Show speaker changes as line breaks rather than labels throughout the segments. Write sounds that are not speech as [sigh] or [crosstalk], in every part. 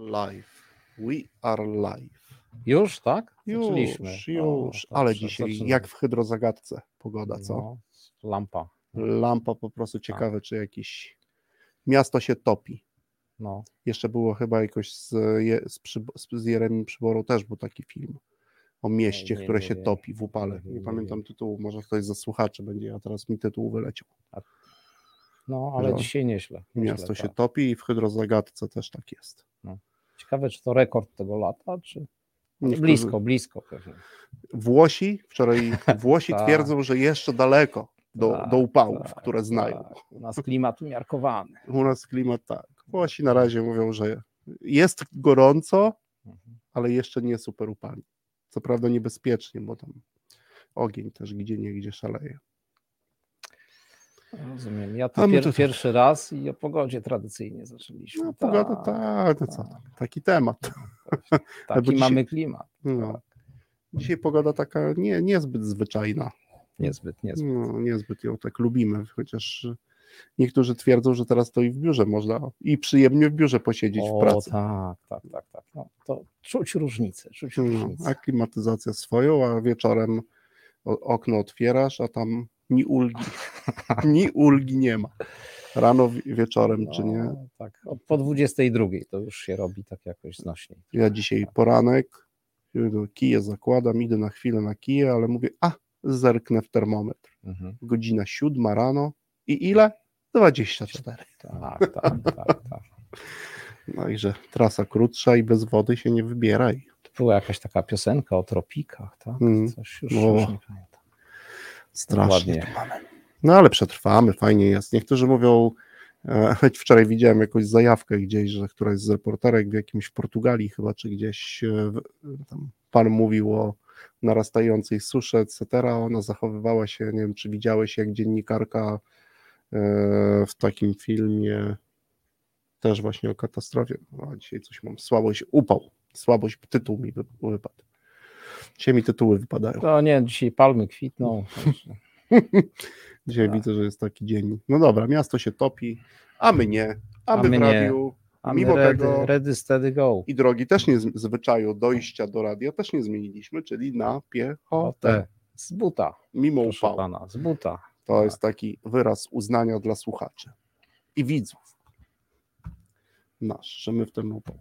Live. We are live.
Już, tak?
Już,
Zaczęliśmy.
już.
O,
Ale dzisiaj
zaczynamy.
jak w hydrozagadce pogoda, co?
No, lampa.
Lampa po prostu ciekawe, czy jakieś miasto się topi.
No,
Jeszcze było chyba jakoś z, z, Przybo- z, Jeremim Przyborą też był taki film o mieście,
nie,
które
nie
się topi w upale.
Nie
Nie,
nie
pamiętam tytułu, może ktoś ze słuchaczy będzie, a teraz mi tytuł wyleciał.
no ale
No.
dzisiaj nieźle.
Miasto się
tak.
topi i w hydrozagadce też tak jest.
Ciekawe, czy to rekord tego lata, czy
Niektórzy-
blisko, blisko pewnie.
Włosi, wczoraj [laughs] Włosi
Tak.
twierdzą, że jeszcze daleko do,
Tak,
do upałów,
tak,
które znają.
Tak. U nas klimat umiarkowany.
U nas klimat tak. Włosi na razie mówią, że jest gorąco,
Mhm.
ale jeszcze nie super upalnie. Co prawda niebezpiecznie, bo tam ogień też gdzie nie gdzie szaleje.
Rozumiem. Ja to, pier,
to-
pierwszy raz i o pogodzie tradycyjnie zaczęliśmy.
No, pogoda tak, no co, tam, taki temat.
Taki
Albo dzisiaj-
mamy klimat.
No.
Tak.
Dzisiaj pogoda taka nie, niezbyt zwyczajna.
Niezbyt, niezbyt.
No, niezbyt ją tak lubimy, chociaż niektórzy twierdzą, że teraz to i w biurze można i przyjemnie w biurze posiedzieć w
O,
pracy.
tak, tak, tak, tak. No, to czuć różnicę, czuć
No,
różnicę.
a klimatyzacja swoją, a wieczorem okno otwierasz, a tam ni ulgi, [laughs] ni ulgi nie ma. Rano, wi- wieczorem, czy nie?
No, Tak, o- po 22 to już się robi tak jakoś znośniej.
Ja dzisiaj poranek, kije zakładam, idę na chwilę na kije, ale mówię, a zerknę w termometr.
Mhm.
Godzina siódma rano i ile? 24.
Tak, tak, tak, tak.
No i że trasa krótsza i bez wody się nie wybieraj.
To była jakaś taka piosenka o tropikach, tak?
Mm.
Coś już,
No.
już nie pamiętam.
Strasznie to mamy. No ale przetrwamy, fajnie jest. Niektórzy mówią, e, choć wczoraj widziałem jakąś zajawkę gdzieś, że któraś z reporterek w jakimś w Portugalii chyba, czy gdzieś e, pan mówił o narastającej suszy, etc. Ona zachowywała się, nie wiem, czy widziałeś, jak dziennikarka e, w takim filmie też właśnie o katastrofie. A dzisiaj coś mam, słabość, upał, słabość, tytuł mi wy- wypadł. Dzisiaj mi tytuły wypadają.
No nie, dzisiaj palmy kwitną. także- [laughs]
Dzisiaj
Tak.
widzę, że jest taki dzień. No dobra, miasto się topi, a my nie. A,
A
my,
my
w
nie.
radiu
A
Mimo
my ready,
tego-
ready, steady, go.
i drogi też nie, zwyczaju dojścia do radia też nie zmieniliśmy, czyli na piechotę.
Z buta,
Mimo
proszę
upału.
pana, z buta.
To
Tak.
jest taki wyraz uznania dla słuchaczy i widzów. Nasz, że my w tym upał.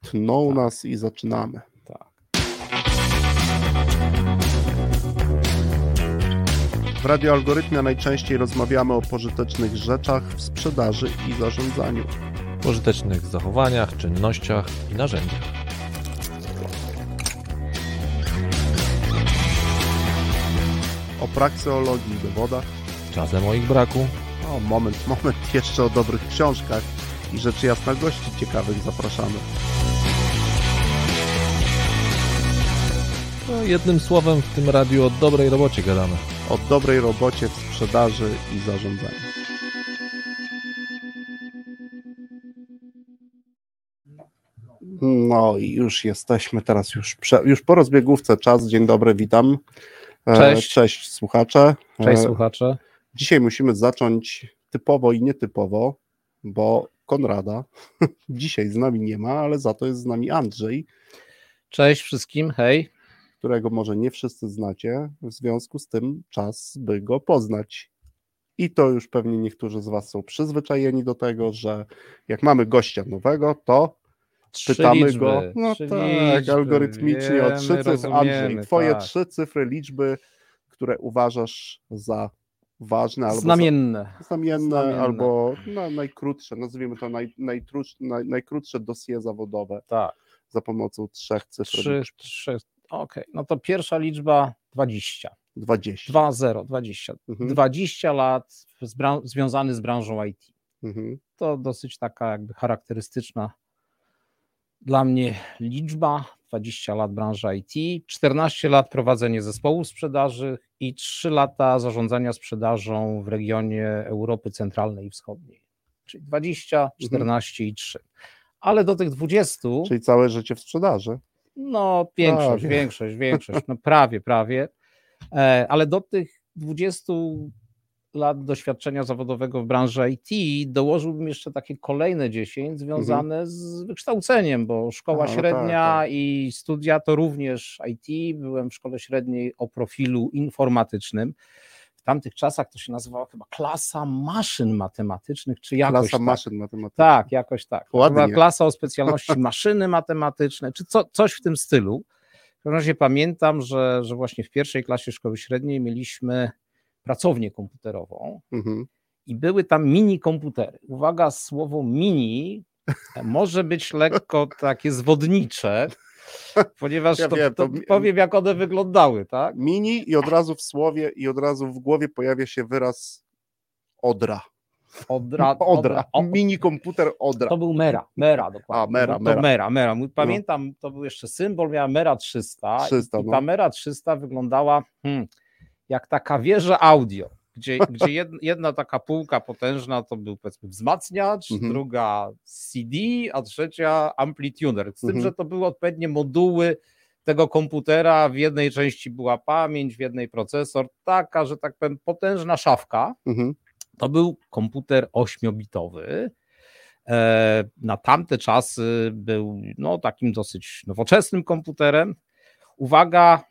Tną
Tak.
nas i zaczynamy. W radioalgorytmie najczęściej rozmawiamy o pożytecznych rzeczach w sprzedaży i zarządzaniu.
pożytecznych zachowaniach, czynnościach i narzędziach.
O prakseologii i dowodach.
Czasem o ich braku,
O, moment, moment, jeszcze o dobrych książkach i rzecz jasna gości ciekawych zapraszamy.
No jednym słowem w tym radiu o dobrej robocie gadamy.
O dobrej robocie w sprzedaży i zarządzaniu. No i już jesteśmy teraz już, prze, już po rozbiegówce czas. Dzień dobry, witam. E,
Cześć.
Cześć słuchacze.
Cześć
E,
słuchacze.
Dzisiaj musimy zacząć typowo i nietypowo, bo Konrada [laughs] dzisiaj z nami nie ma, ale za to jest z nami Andrzej,
Cześć wszystkim, hej.
Którego może nie wszyscy znacie, w związku z tym czas, by go poznać. I to już pewnie niektórzy z Was są przyzwyczajeni do tego, że jak mamy gościa nowego, to
Trzy
pytamy
liczby,
go. No tak,
liczby,
algorytmicznie o
wiemy,
trzy cyfry. Andrzej, Twoje
tak.
trzy cyfry liczby, które uważasz za ważne albo za-
Znamienne.
znamienne,
Znamienne.
albo no, najkrótsze, nazwijmy to naj, najtrusz, naj, najkrótsze dosie zawodowe
Tak,
za pomocą trzech cyfr
trzy, trzy. Okej, no to pierwsza liczba 20.
20.
2, 0, 20.
Mhm.
20 lat z związany z branżą IT.
Mhm.
To dosyć taka jakby charakterystyczna dla mnie liczba. 20 lat branża IT, 14 lat prowadzenie zespołu sprzedaży i 3 lata zarządzania sprzedażą w regionie Europy Centralnej i Wschodniej. Czyli 20, 14 i 3. Ale do tych 20,
Czyli całe życie w sprzedaży.
No większość,
Prawie.
większość, większość, no prawie, prawie. E, ale do tych 20 lat doświadczenia zawodowego w branży IT, dołożyłbym jeszcze takie kolejne 10 związane z wykształceniem, bo szkoła
Aha, no
średnia
tak, tak.
i studia to również IT. Byłem w szkole średniej o profilu informatycznym. W tamtych czasach to się nazywała chyba klasa maszyn matematycznych, czy jakoś
Klasa
tak.
maszyn matematycznych.
Tak, jakoś tak.
Ładnie.
Klasa o specjalności maszyny matematyczne, czy co, coś w tym stylu. W każdym razie pamiętam, że, że właśnie w pierwszej klasie szkoły średniej mieliśmy pracownię komputerową
Mhm.
i były tam mini komputery. Uwaga, słowo mini może być lekko takie zwodnicze, [laughs] ponieważ
Ja
to,
wiem,
to
to
powiem, jak one wyglądały, tak?
Mini i od razu w słowie i od razu w głowie pojawia się wyraz odra.
Odra, [laughs]
Odra.
o-
Mini komputer odra.
To był Mera, Mera dokładnie.
A, Mera,
to
Mera.
Mera, Mera. Mój- Pamiętam, to był jeszcze symbol, miała Mera 300,
300,
i
no.
ta Mera 300 wyglądała hmm, jak taka wieża audio, gdzie, gdzie jed, jedna taka półka potężna to był powiedzmy wzmacniacz,
Mhm.
druga CD, a trzecia amplituner. Z tym,
Mhm.
że to były odpowiednie moduły tego komputera, w jednej części była pamięć, w jednej procesor, taka, że tak powiem, potężna szafka.
Mhm.
To był komputer 8-bitowy. E, Na tamte czasy był no, takim dosyć nowoczesnym komputerem. Uwaga,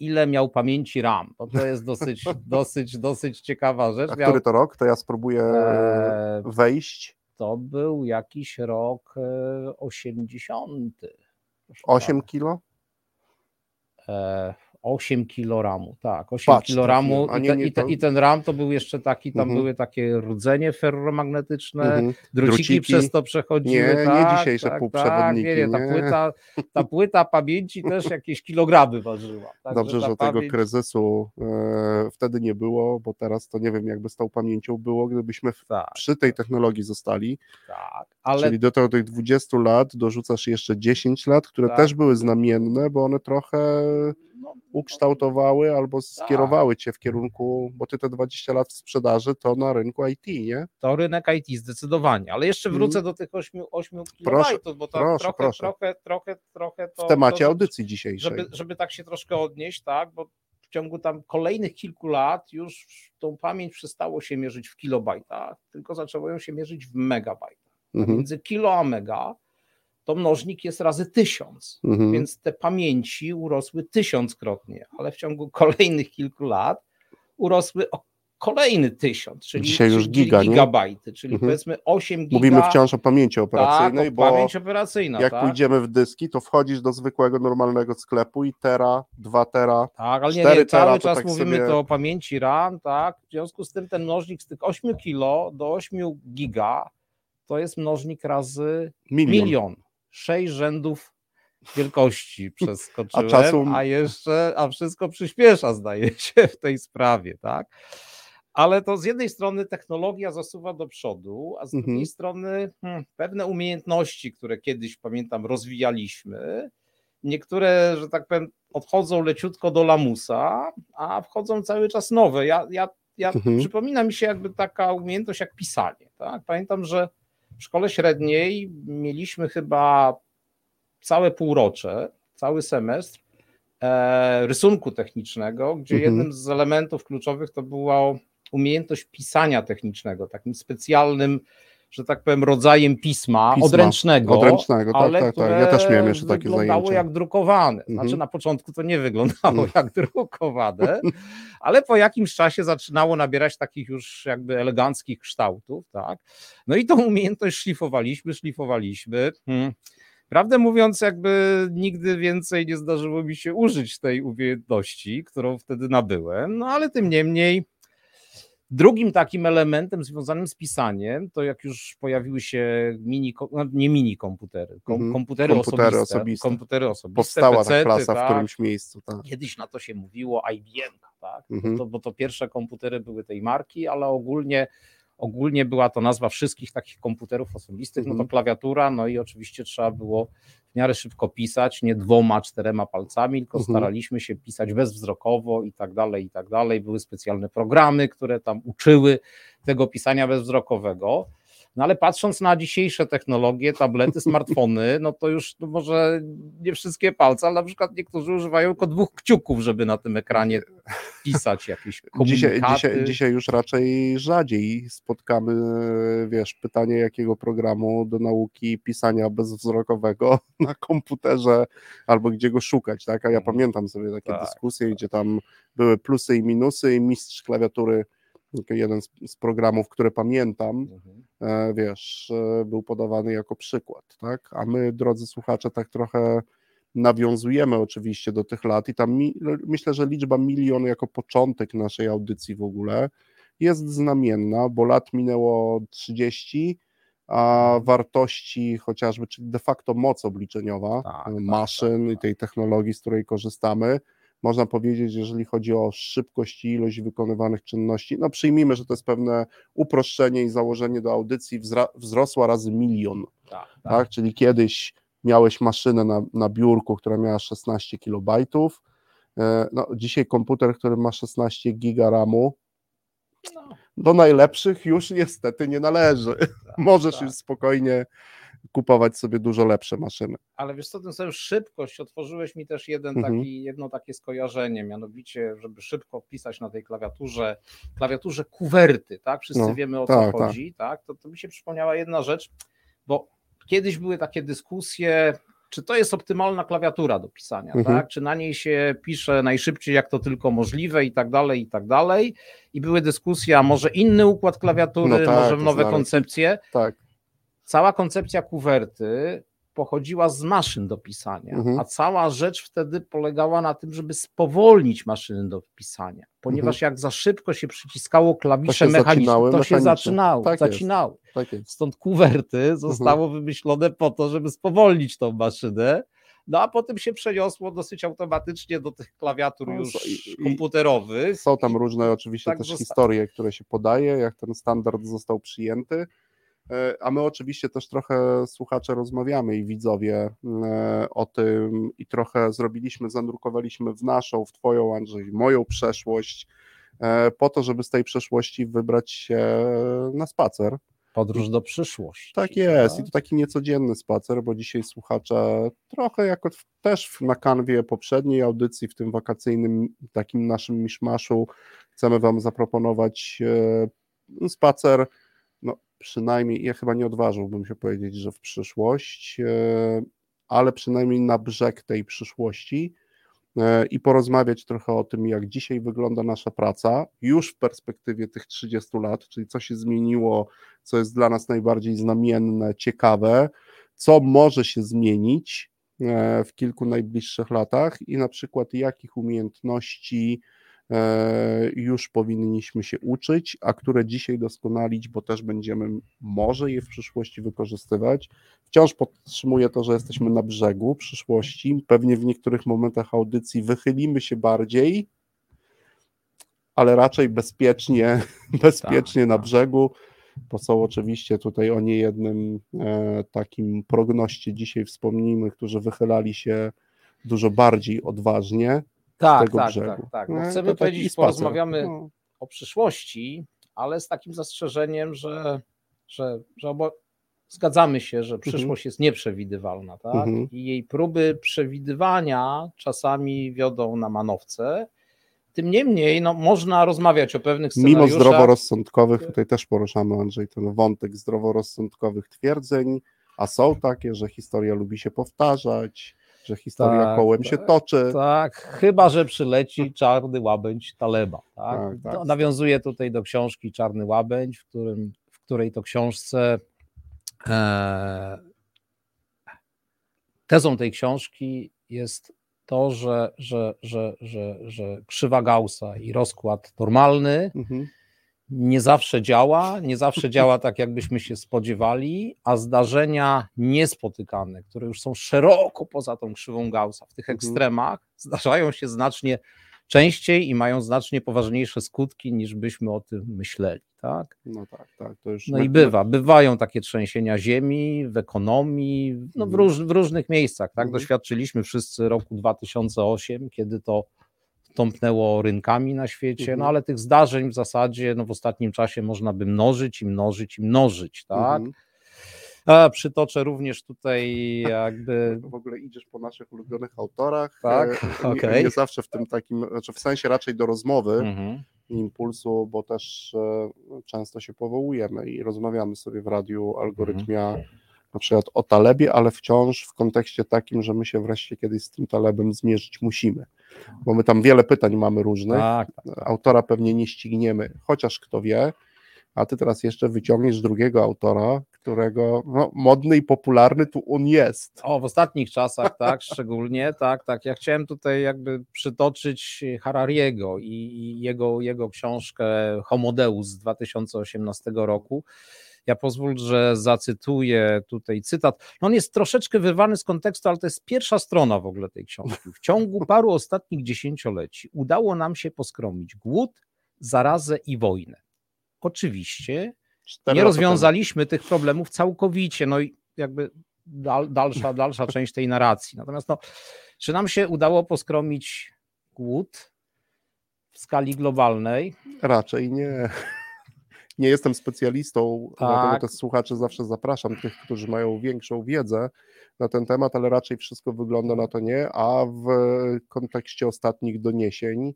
ile miał pamięci RAM, bo to jest dosyć, [laughs] dosyć, dosyć ciekawa rzecz.
A
Miał,
który to rok? To ja spróbuję
e,
wejść.
to był jakiś rok e, 80. proszę
8
pana.
kilo?
E, 8 kilo ramu, tak, 8
Patrz,
kilo ramu i,
nie,
te,
nie,
i, te, i ten ram to był jeszcze taki, tam
Mhm.
były takie rdzenie ferromagnetyczne,
Mhm.
druciki,
Druciki.
przez to przechodziły.
Nie, nie
tak,
dzisiejsze
tak,
półprzewodniki,
Tak, nie, nie, ta,
nie.
Płyta, ta płyta pamięci też jakieś kilogramy ważyła. Także
Dobrze, że tego
pamięć-
kryzysu e, wtedy nie było, bo teraz to nie wiem, jakby z tą pamięcią było, gdybyśmy w,
Tak,
przy tej technologii zostali.
tak, ale
Czyli do tego, tych 20 lat dorzucasz jeszcze 10 lat, które
Tak.
też były znamienne, bo one trochę ukształtowały albo
Tak.
skierowały cię w kierunku, bo ty te 20 lat w sprzedaży to na rynku IT, nie?
to rynek IT zdecydowanie, ale jeszcze wrócę do tych 8, 8
Mhm. Proszę,
kilobajtów, bo to
proszę,
trochę,
proszę.
trochę, trochę, trochę to...
W temacie
to,
audycji dzisiejszej.
żeby, żeby tak się troszkę odnieść, tak, bo w ciągu tam kolejnych kilku lat już tą pamięć przestało się mierzyć w kilobajtach, tylko zaczęło ją się mierzyć w megabajtach.
Mhm,
Między kilo a mega to mnożnik jest razy tysiąc,
mhm.
więc te pamięci urosły tysiąckrotnie, ale w ciągu [laughs] kolejnych kilku lat urosły o kolejny tysiąc, czyli,
Dzisiaj już
czyli
giga, nie?
gigabajty, czyli
Mhm.
powiedzmy 8 giga.
Mówimy wciąż o pamięci operacyjnej,
tak, o
bo
pamięć operacyjna,
jak
tak?
pójdziemy w dyski, to wchodzisz do zwykłego, normalnego sklepu i tera, 2 tera,
Tak, ale nie,
4
nie cały
tera to
czas
tak
mówimy
sobie-
to o pamięci RAM, tak? W związku z tym ten mnożnik z tych 8 kilo do 8 giga to jest mnożnik razy
milion.
milion. Sześć rzędów wielkości przeskoczyłem, a,
czasu-
jeszcze, a wszystko przyspiesza zdaje [laughs] się w tej sprawie, tak? Ale to z jednej strony technologia zasuwa do przodu, a z
Mhm.
drugiej strony hmm, pewne umiejętności, które kiedyś pamiętam rozwijaliśmy, niektóre, że tak powiem, odchodzą leciutko do lamusa, a wchodzą cały czas nowe. Ja, ja, ja
Mhm.
przypomina mi się jakby taka umiejętność jak pisanie. Tak? Pamiętam, że w szkole średniej mieliśmy chyba całe półrocze, cały semestr e, rysunku technicznego, gdzie
Mhm.
jednym z elementów kluczowych to była umiejętność pisania technicznego, takim specjalnym, że tak powiem, rodzajem pisma,
Pisma,
odręcznego,
Odręcznego, tak,
ale
tak, tak.
które
Ja też miałem jeszcze takie
wyglądało
zajęcia.
jak drukowane. Znaczy
Mhm.
na początku to nie wyglądało
Mhm.
jak drukowane, [laughs] ale po jakimś czasie zaczynało nabierać takich już jakby eleganckich kształtów, tak? No i tą umiejętność szlifowaliśmy, szlifowaliśmy. Hmm. Prawdę mówiąc, jakby nigdy więcej nie zdarzyło mi się użyć tej umiejętności, którą wtedy nabyłem, no ale tym niemniej Drugim takim elementem związanym z pisaniem, to jak już pojawiły się mini, no nie mini komputery, kom,
Mhm.
komputery,
Komputery
osobiste,
osobiste.
komputery osobiste,
Powstała ta
pecety,
klasa w
tak.
którymś miejscu. Tak.
Kiedyś na to się mówiło IBM, tak?
Mhm.
Bo, to, bo to pierwsze komputery były tej marki, ale ogólnie, ogólnie była to nazwa wszystkich takich komputerów osobistych, no to
Mhm.
klawiatura, no i oczywiście trzeba było w miarę szybko pisać, nie dwoma, czterema palcami, tylko
Mhm.
staraliśmy się pisać bezwzrokowo i tak dalej, i tak dalej. Były specjalne programy, które tam uczyły tego pisania bezwzrokowego. No ale patrząc na dzisiejsze technologie, tablety, smartfony, no to już no może nie wszystkie palce, ale na przykład niektórzy używają tylko dwóch kciuków, żeby na tym ekranie pisać jakieś
Dzisiaj,
komunikaty.
dzisiaj, dzisiaj już raczej rzadziej spotkamy, wiesz, pytanie jakiego programu do nauki pisania bezwzrokowego [laughs] na komputerze albo gdzie go szukać, tak? A ja
Mhm.
pamiętam sobie takie
Tak,
dyskusje, gdzie tam były plusy i minusy i mistrz klawiatury, jeden z, z programów, które pamiętam,
Mhm.
e, wiesz, e, był podawany jako przykład, tak? A my, drodzy słuchacze, tak trochę nawiązujemy oczywiście do tych lat i tam mi, myślę, że liczba milion jako początek naszej audycji w ogóle jest znamienna, bo lat minęło 30, a wartości chociażby, czyli de facto moc obliczeniowa
Tak,
e,
tak,
maszyn
tak,
i
tak.
tej technologii, z której korzystamy, można powiedzieć, jeżeli chodzi o szybkość i ilość wykonywanych czynności, no przyjmijmy, że to jest pewne uproszczenie i założenie do audycji wzrosła razy milion,
Tak, tak.
tak? Czyli kiedyś miałeś maszynę na, na biurku, która miała 16 kilobajtów, e, no dzisiaj komputer, który ma 16 giga RAMu,
No,
do najlepszych już niestety nie należy.
tak,
Możesz
tak.
już spokojnie kupować sobie dużo lepsze maszyny.
Ale wiesz co, ten sam szybkość, otworzyłeś mi też jeden
Mhm.
taki, jedno takie skojarzenie, mianowicie, żeby szybko wpisać na tej klawiaturze, klawiaturze kuwerty, tak? Wszyscy
No,
wiemy o
tak,
co
tak.
chodzi, tak? To, to mi się przypomniała jedna rzecz, bo kiedyś były takie dyskusje, czy to jest optymalna klawiatura do pisania,
Mhm.
tak? Czy na niej się pisze najszybciej, jak to tylko możliwe i tak dalej, i tak dalej. I były dyskusje, a może inny układ klawiatury,
No tak,
może nowe
znaleźć.
koncepcje
Tak,
cała koncepcja kuwerty pochodziła z maszyn do pisania,
Mhm.
a cała rzecz wtedy polegała na tym, żeby spowolnić maszyny do pisania, ponieważ jak za szybko się przyciskało klawisze
Mhm. To się
mechaniczne, to się zaczynało,
Tak
zacinały.
tak.
Stąd kuwerty zostało wymyślone po to, żeby spowolnić tą maszynę, no a potem się przeniosło dosyć automatycznie do tych klawiatur
No,
już
i-
komputerowych.
Są tam różne oczywiście
tak
też historie, które się podaje, jak ten standard został przyjęty. E, A my oczywiście też trochę słuchacze rozmawiamy i widzowie e, o tym i trochę zrobiliśmy, zanurkowaliśmy w naszą, w twoją Andrzej, moją przeszłość, e, po to, żeby z tej przeszłości wybrać się na spacer.
Podróż do przyszłości.
Tak jest i
tak?
to taki niecodzienny spacer, bo dzisiaj słuchacze trochę jako też na kanwie poprzedniej audycji, w tym wakacyjnym takim naszym miszmaszu, chcemy Wam zaproponować spacer, przynajmniej, ja chyba nie odważyłbym się powiedzieć, że w przyszłość, e, ale przynajmniej na brzeg tej przyszłości e, i porozmawiać trochę o tym, jak dzisiaj wygląda nasza praca, już w perspektywie tych 30 lat, czyli co się zmieniło, co jest dla nas najbardziej znamienne, ciekawe, co może się zmienić e, w kilku najbliższych latach i na przykład jakich umiejętności już powinniśmy się uczyć, a które dzisiaj doskonalić, bo też będziemy może je w przyszłości wykorzystywać. Wciąż podtrzymuję to, że jesteśmy na brzegu przyszłości. Pewnie w niektórych momentach audycji wychylimy się bardziej, ale raczej bezpiecznie, [laughs] bezpiecznie na
tak.
brzegu, bo są oczywiście tutaj o niejednym e, takim prognoście dzisiaj wspomnimy, którzy wychylali się dużo bardziej odważnie
Tak,
tego
tak,
brzegu.
tak, tak. No
No,
chcemy powiedzieć, porozmawiamy
No.
o przyszłości, ale z takim zastrzeżeniem, że, że, że obo... zgadzamy się, że przyszłość jest nieprzewidywalna, tak?
Mhm.
I jej próby przewidywania czasami wiodą na manowce. Tym niemniej, no, można rozmawiać o pewnych
Mimo
scenariuszach.
zdroworozsądkowych, tutaj też poruszamy, Andrzej, ten wątek zdroworozsądkowych twierdzeń, a są takie, że historia lubi się powtarzać, że historia
Tak,
kołem
tak,
się toczy.
Tak, chyba że przyleci czarny łabędź Taleba. Tak?
Tak, tak.
Nawiązuje tutaj do książki Czarny Łabędź, w, którym, w której to książce e, tezą tej książki jest to, że, że, że, że, że krzywa Gaussa i rozkład normalny
Mhm.
Nie zawsze działa, nie zawsze działa tak, jakbyśmy się spodziewali, a zdarzenia niespotykane, które już są szeroko poza tą krzywą Gaussa, w tych
Mhm.
ekstremach, zdarzają się znacznie częściej i mają znacznie poważniejsze skutki, niż byśmy o tym myśleli. Tak?
No tak, tak. To już
No i bywa, bywają takie trzęsienia ziemi w ekonomii, no w,
Mhm.
róż, w różnych miejscach. Tak?
Mhm.
Doświadczyliśmy wszyscy roku 2008, kiedy to tąpnęło rynkami na świecie, no
Mhm.
ale tych zdarzeń w zasadzie no, w ostatnim czasie można by mnożyć i mnożyć i mnożyć, tak?
Mhm.
A, przytoczę również tutaj jakby [laughs]
W ogóle idziesz po naszych ulubionych autorach.
Tak,
e, [laughs] nie, nie zawsze w tym takim, znaczy w sensie raczej do rozmowy
mhm.
impulsu, bo też e, często się powołujemy i rozmawiamy sobie w radiu algorytmia na przykład o Talebie, ale wciąż w kontekście takim, że my się wreszcie kiedyś z tym Talebem zmierzyć musimy. Bo my tam wiele pytań mamy różnych.
tak,
Autora pewnie nie ścigniemy, chociaż kto wie, a ty teraz jeszcze wyciągniesz drugiego autora, którego no, modny i popularny tu on jest.
O, w ostatnich czasach, tak, szczególnie, tak, tak. Ja chciałem tutaj jakby przytoczyć Harariego i, i jego, jego książkę Homo Deus z 2018 roku. Ja pozwól, że zacytuję tutaj cytat. No on jest troszeczkę wyrwany z kontekstu, ale to jest pierwsza strona w ogóle tej książki. W ciągu paru ostatnich dziesięcioleci udało nam się poskromić głód, zarazę i wojnę. Oczywiście nie rozwiązaliśmy tych problemów całkowicie, no i jakby dal, dalsza, dalsza [laughs] część tej narracji. Natomiast no, czy nam się udało poskromić głód w skali globalnej?
Raczej nie. Nie jestem specjalistą,
Tak.
dlatego też słuchaczy zawsze zapraszam tych, którzy mają większą wiedzę na ten temat, ale raczej wszystko wygląda na to nie, a w kontekście ostatnich doniesień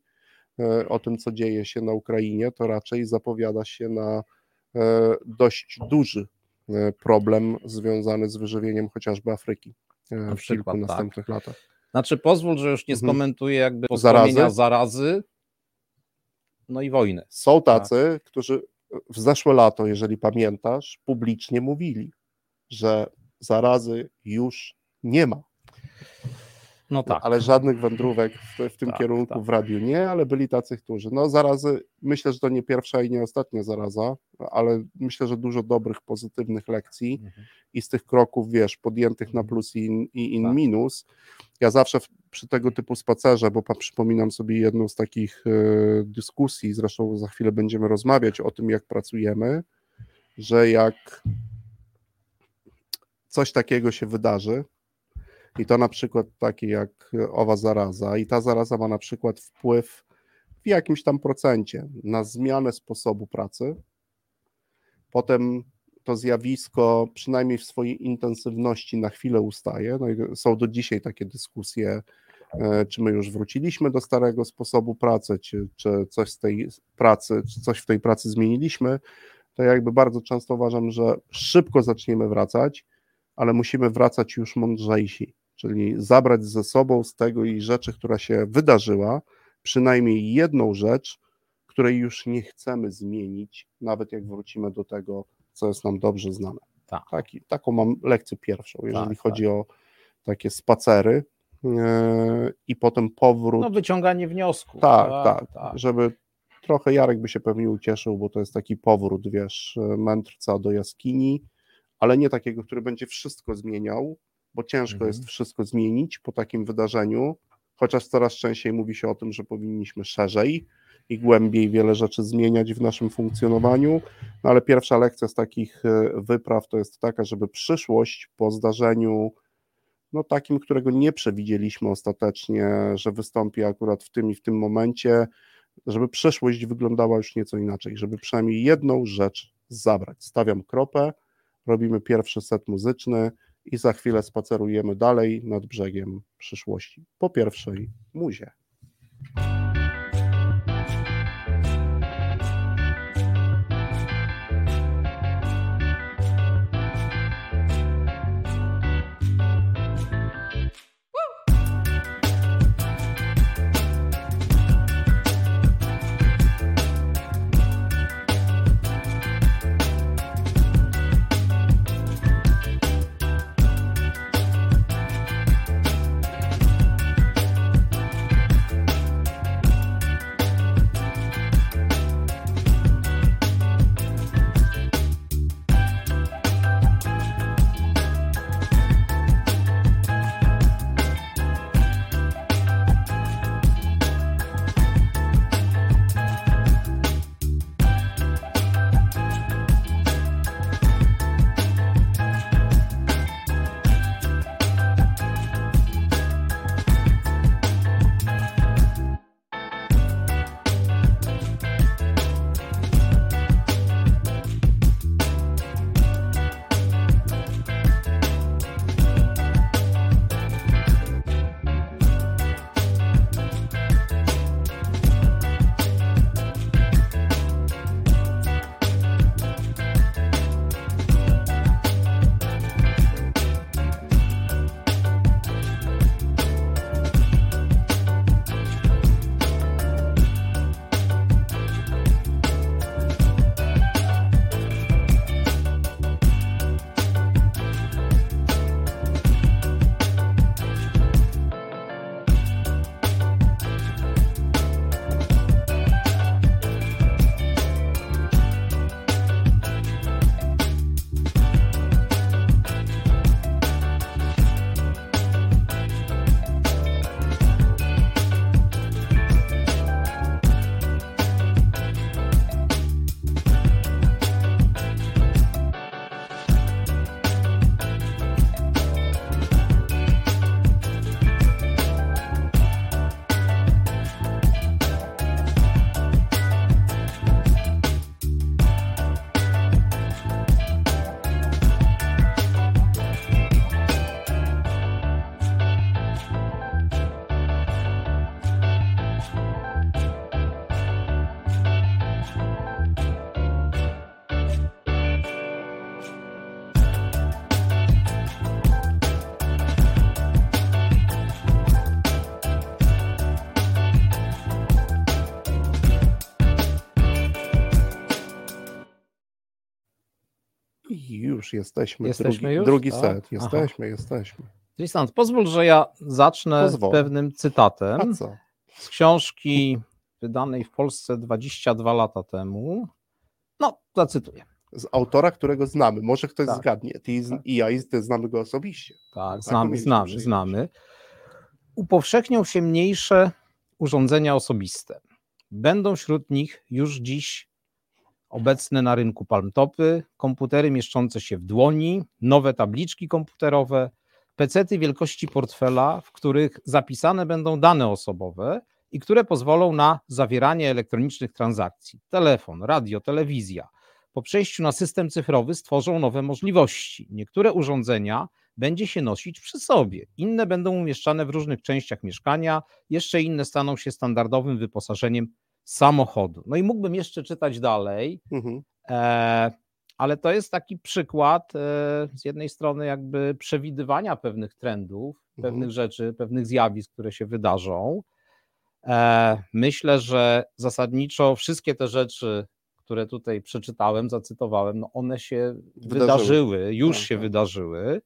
e, o tym, co dzieje się na Ukrainie, to raczej zapowiada się na e, dość duży e, problem związany z wyżywieniem chociażby Afryki
Na
w
przykład,
kilku
tak.
następnych latach.
Znaczy pozwól, że już nie
Mhm.
skomentuję jakby
Zarazy?
zarazy, no i wojny.
Są tacy, którzy w zeszłe lato, jeżeli pamiętasz, publicznie mówili, że zarazy już nie ma.
No
No,
tak.
ale żadnych wędrówek w, w tym
Tak,
kierunku
tak.
w radiu nie, ale byli tacy, którzy. No zarazy, myślę, że to nie pierwsza i nie ostatnia zaraza, ale myślę, że dużo dobrych, pozytywnych lekcji
Mhm.
i z tych kroków, wiesz, podjętych na plus i in, i
Tak.
minus. Ja zawsze w, przy tego typu spacerze, bo przypominam sobie jedną z takich e, dyskusji, zresztą za chwilę będziemy rozmawiać o tym, jak pracujemy, że jak coś takiego się wydarzy, i to na przykład takie jak owa zaraza, i ta zaraza ma na przykład wpływ w jakimś tam procencie na zmianę sposobu pracy, potem to zjawisko, przynajmniej w swojej intensywności, na chwilę ustaje. No i są do dzisiaj takie dyskusje, e, czy my już wróciliśmy do starego sposobu pracy, czy, czy coś z tej pracy, czy coś w tej pracy zmieniliśmy. To ja jakby bardzo często uważam, że szybko zaczniemy wracać, ale musimy wracać już mądrzejsi, czyli zabrać ze sobą z tego i rzeczy, która się wydarzyła, przynajmniej jedną rzecz, której już nie chcemy zmienić, nawet jak wrócimy do tego, co jest nam dobrze znane.
Tak.
Taki, taką mam lekcję pierwszą, jeżeli
Tak,
chodzi o takie spacery e, i potem powrót.
No wyciąganie wniosków.
tak, tak, żeby trochę Jarek by się pewnie ucieszył, bo to jest taki powrót, wiesz, mędrca do jaskini, ale nie takiego, który będzie wszystko zmieniał, bo ciężko
Mhm.
jest wszystko zmienić po takim wydarzeniu, chociaż coraz częściej mówi się o tym, że powinniśmy szerzej i głębiej wiele rzeczy zmieniać w naszym funkcjonowaniu, no ale pierwsza lekcja z takich e, wypraw to jest taka, żeby przyszłość po zdarzeniu no takim, którego nie przewidzieliśmy ostatecznie, że wystąpi akurat w tym i w tym momencie, żeby przyszłość wyglądała już nieco inaczej, żeby przynajmniej jedną rzecz zabrać. Stawiam kropę, robimy pierwszy set muzyczny i za chwilę spacerujemy dalej nad brzegiem przyszłości. Po pierwszej muzie. Już jesteśmy.
Jesteśmy
drugi,
już?
drugi
Tak?
set.
Aha.
Jesteśmy, jesteśmy.
Tristan, pozwól, że ja zacznę
Pozwolę.
pewnym cytatem z książki wydanej w Polsce 22 lata temu. No, zacytuję.
Z autora, którego znamy. Może ktoś
Tak.
zgadnie. Ty z-
Tak.
i ja i ty znamy go osobiście.
Tak, znamy,
mieliśmy
znamy,
przyjemność.
znamy. Upowszechnią się mniejsze urządzenia osobiste. Będą wśród nich już dziś obecne na rynku palmtopy, komputery mieszczące się w dłoni, nowe tabliczki komputerowe, pecety wielkości portfela, w których zapisane będą dane osobowe i które pozwolą na zawieranie elektronicznych transakcji. Telefon, radio, telewizja. Po przejściu na system cyfrowy stworzą nowe możliwości. Niektóre urządzenia będzie się nosić przy sobie. Inne będą umieszczane w różnych częściach mieszkania, jeszcze inne staną się standardowym wyposażeniem samochodu. No i mógłbym jeszcze czytać dalej,
Mhm.
e, ale to jest taki przykład e, z jednej strony jakby przewidywania pewnych trendów,
Mhm.
pewnych rzeczy, pewnych zjawisk, które się wydarzą. E, myślę, że zasadniczo wszystkie te rzeczy, które tutaj przeczytałem, zacytowałem, no one się
Wydarzyły.
wydarzyły, już
Tak,
się
tak.
wydarzyły,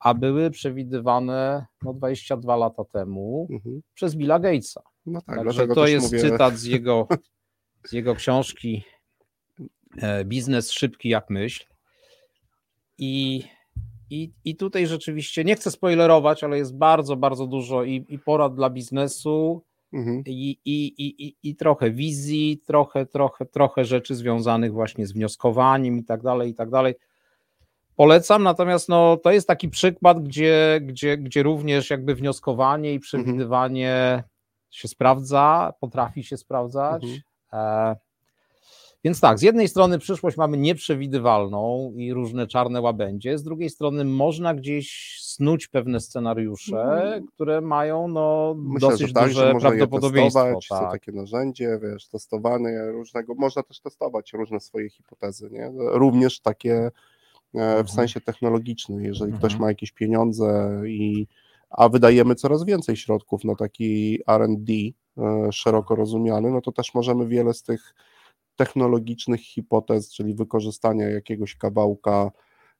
a były przewidywane no, 22 lata temu
Mhm.
przez Billa Gatesa.
No tak,
Także to jest
mówię,
cytat z jego, [laughs] z jego książki e, Biznes szybki jak myśl. I, i, I tutaj rzeczywiście nie chcę spoilerować, ale jest bardzo, bardzo dużo i, i porad dla biznesu,
Mhm.
i, i, i, i, trochę wizji, trochę, trochę, trochę rzeczy związanych właśnie z wnioskowaniem i tak dalej, i tak dalej. Polecam, natomiast no, to jest taki przykład, gdzie, gdzie, gdzie również jakby wnioskowanie i przewidywanie się sprawdza, potrafi się sprawdzać.
Mhm.
E, więc tak, z jednej strony przyszłość mamy nieprzewidywalną i różne czarne łabędzie, z drugiej strony można gdzieś snuć pewne scenariusze,
Mhm.
które mają no,
Myślę,
dosyć
tak,
duże
że można je
prawdopodobieństwo.
testować, są
Tak.
takie narzędzie, wiesz, testowane różnego, można też testować różne swoje hipotezy, nie? Również takie e, w
Mhm.
sensie technologicznym, jeżeli ktoś
Mhm.
ma jakieś pieniądze i a wydajemy coraz więcej środków na taki R&D e, szeroko rozumiany, no to też możemy wiele z tych technologicznych hipotez, czyli wykorzystania jakiegoś kawałka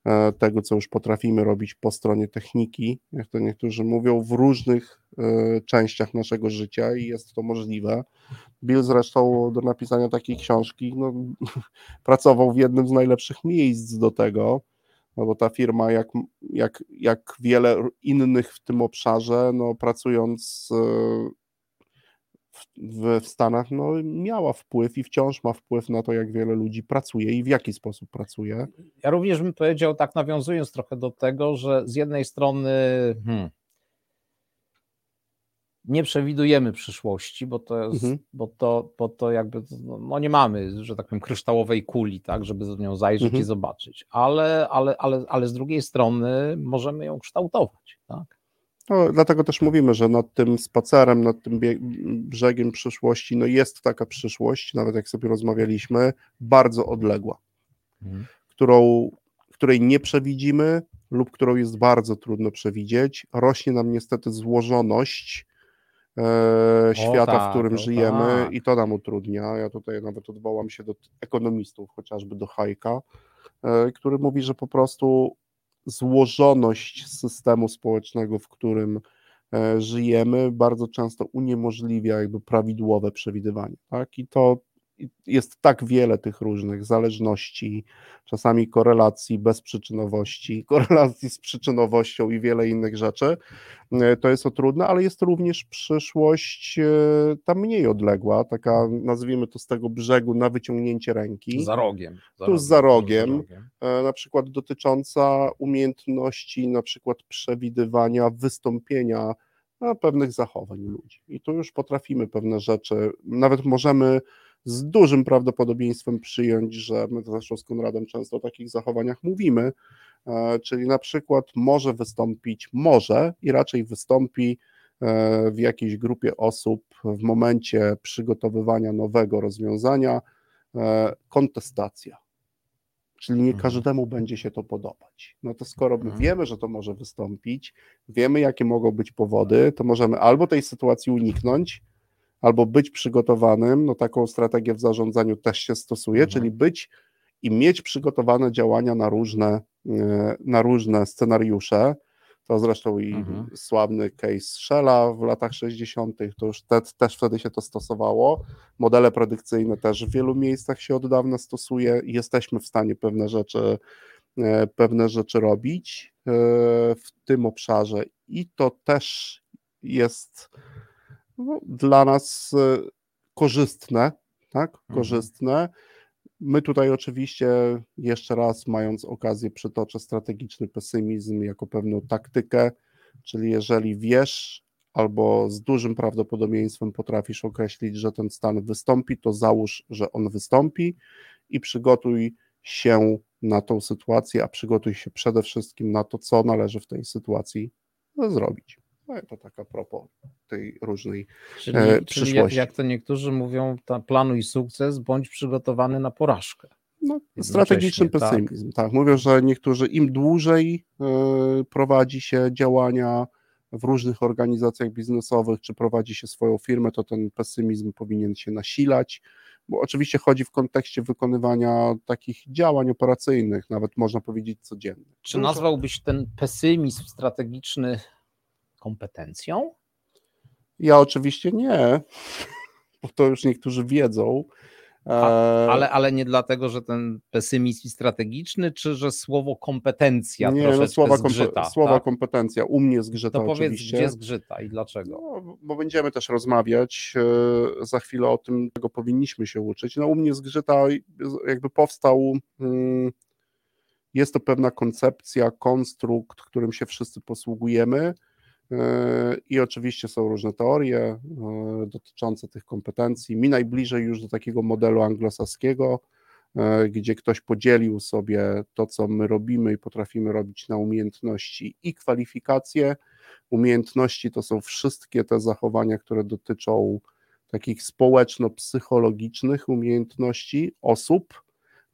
e, tego, co już potrafimy robić po stronie techniki, jak to niektórzy mówią, w różnych e, częściach naszego życia i jest to możliwe. Bill zresztą do napisania takiej książki no, [laughs] pracował w jednym z najlepszych miejsc do tego, no bo ta firma, jak, jak, jak wiele innych w tym obszarze, no, pracując e, w, w, Stanach, no, miała wpływ i wciąż ma wpływ na to, jak wiele ludzi pracuje i w jaki sposób pracuje.
Ja również bym powiedział, tak nawiązując trochę do tego, że z jednej strony hmm, nie przewidujemy przyszłości, bo to jest,
Mhm.
bo to, bo to jakby, no, no nie mamy, że tak powiem, kryształowej kuli, tak, żeby z nią zajrzeć
Mhm.
i zobaczyć, ale, ale, ale, ale z drugiej strony możemy ją kształtować, tak.
No, dlatego też mówimy, że nad tym spacerem, nad tym brzegiem przyszłości, no jest taka przyszłość, nawet jak sobie rozmawialiśmy, bardzo odległa,
Mhm.
którą, której nie przewidzimy lub którą jest bardzo trudno przewidzieć. Rośnie nam niestety złożoność e, świata,
tak,
w którym
o
żyjemy
tak.
i to nam utrudnia. Ja tutaj nawet odwołam się do ekonomistów, chociażby do Hajka, e, który mówi, że po prostu złożoność systemu społecznego, w którym e, żyjemy, bardzo często uniemożliwia jakby prawidłowe przewidywanie. Tak? I to jest tak wiele tych różnych zależności, czasami korelacji bezprzyczynowości, [laughs] korelacji z przyczynowością i wiele innych rzeczy. E, To jest to trudne, ale jest również przyszłość e, ta mniej odległa, taka nazwijmy to z tego brzegu na wyciągnięcie ręki
Za rogiem.
Tuż za rogiem. e, na przykład dotycząca umiejętności na przykład przewidywania wystąpienia pewnych zachowań ludzi. I tu już potrafimy pewne rzeczy, nawet możemy z dużym prawdopodobieństwem przyjąć, że my zresztą z Konradem często o takich zachowaniach mówimy, e, czyli na przykład może wystąpić, może i raczej wystąpi e, w jakiejś grupie osób w momencie przygotowywania nowego rozwiązania e, kontestacja czyli nie
Mhm.
każdemu będzie się to podobać. No to skoro my
Mhm.
wiemy, że to może wystąpić, wiemy, jakie mogą być powody, to możemy albo tej sytuacji uniknąć, albo być przygotowanym. No taką strategię w zarządzaniu też się stosuje,
Mhm.
czyli być i mieć przygotowane działania na różne, e, na różne scenariusze. To zresztą i mhm. sławny case Shella w latach 60., to już te, też wtedy się to stosowało. Modele predykcyjne też w wielu miejscach się od dawna stosuje jesteśmy w stanie pewne rzeczy, e, pewne rzeczy robić e, w tym obszarze i to też jest no, dla nas korzystne, tak? Mhm. Korzystne. My tutaj oczywiście jeszcze raz, mając okazję, przytoczę strategiczny pesymizm jako pewną taktykę, czyli jeżeli wiesz albo z dużym prawdopodobieństwem potrafisz określić, że ten stan wystąpi, to załóż, że on wystąpi i przygotuj się na tą sytuację, a przygotuj się przede wszystkim na to, co należy w tej sytuacji zrobić. No to taka propos tej różnej czyli, e, przyszłości. Czyli jak,
jak to niektórzy mówią, ta planuj sukces, bądź przygotowany na porażkę.
No, strategiczny pesymizm. Tak. tak, mówią, że niektórzy im dłużej y, prowadzi się działania w różnych organizacjach biznesowych, czy prowadzi się swoją firmę, to ten pesymizm powinien się nasilać, bo oczywiście chodzi w kontekście wykonywania takich działań operacyjnych, nawet można powiedzieć codziennych.
Czy nazwałbyś ten pesymizm strategiczny kompetencją?
Ja oczywiście nie, [laughs] bo to już niektórzy wiedzą.
A, e, ale, ale nie dlatego, że ten pesymizm strategiczny, czy że słowo kompetencja nie, no słowa, zgrzyta,
kompe, słowa tak? kompetencja u mnie zgrzyta
To powiedz,
oczywiście.
gdzie zgrzyta i dlaczego?
No, bo będziemy też rozmawiać e, za chwilę o tym, czego powinniśmy się uczyć. No u mnie zgrzyta jakby powstał mm, jest to pewna koncepcja, konstrukt, którym się wszyscy posługujemy, I oczywiście są różne teorie e, dotyczące tych kompetencji. Mi najbliżej już do takiego modelu anglosaskiego, e, gdzie ktoś podzielił sobie to, co my robimy i potrafimy robić na umiejętności i kwalifikacje. Umiejętności to są wszystkie te zachowania, które dotyczą takich społeczno-psychologicznych umiejętności osób,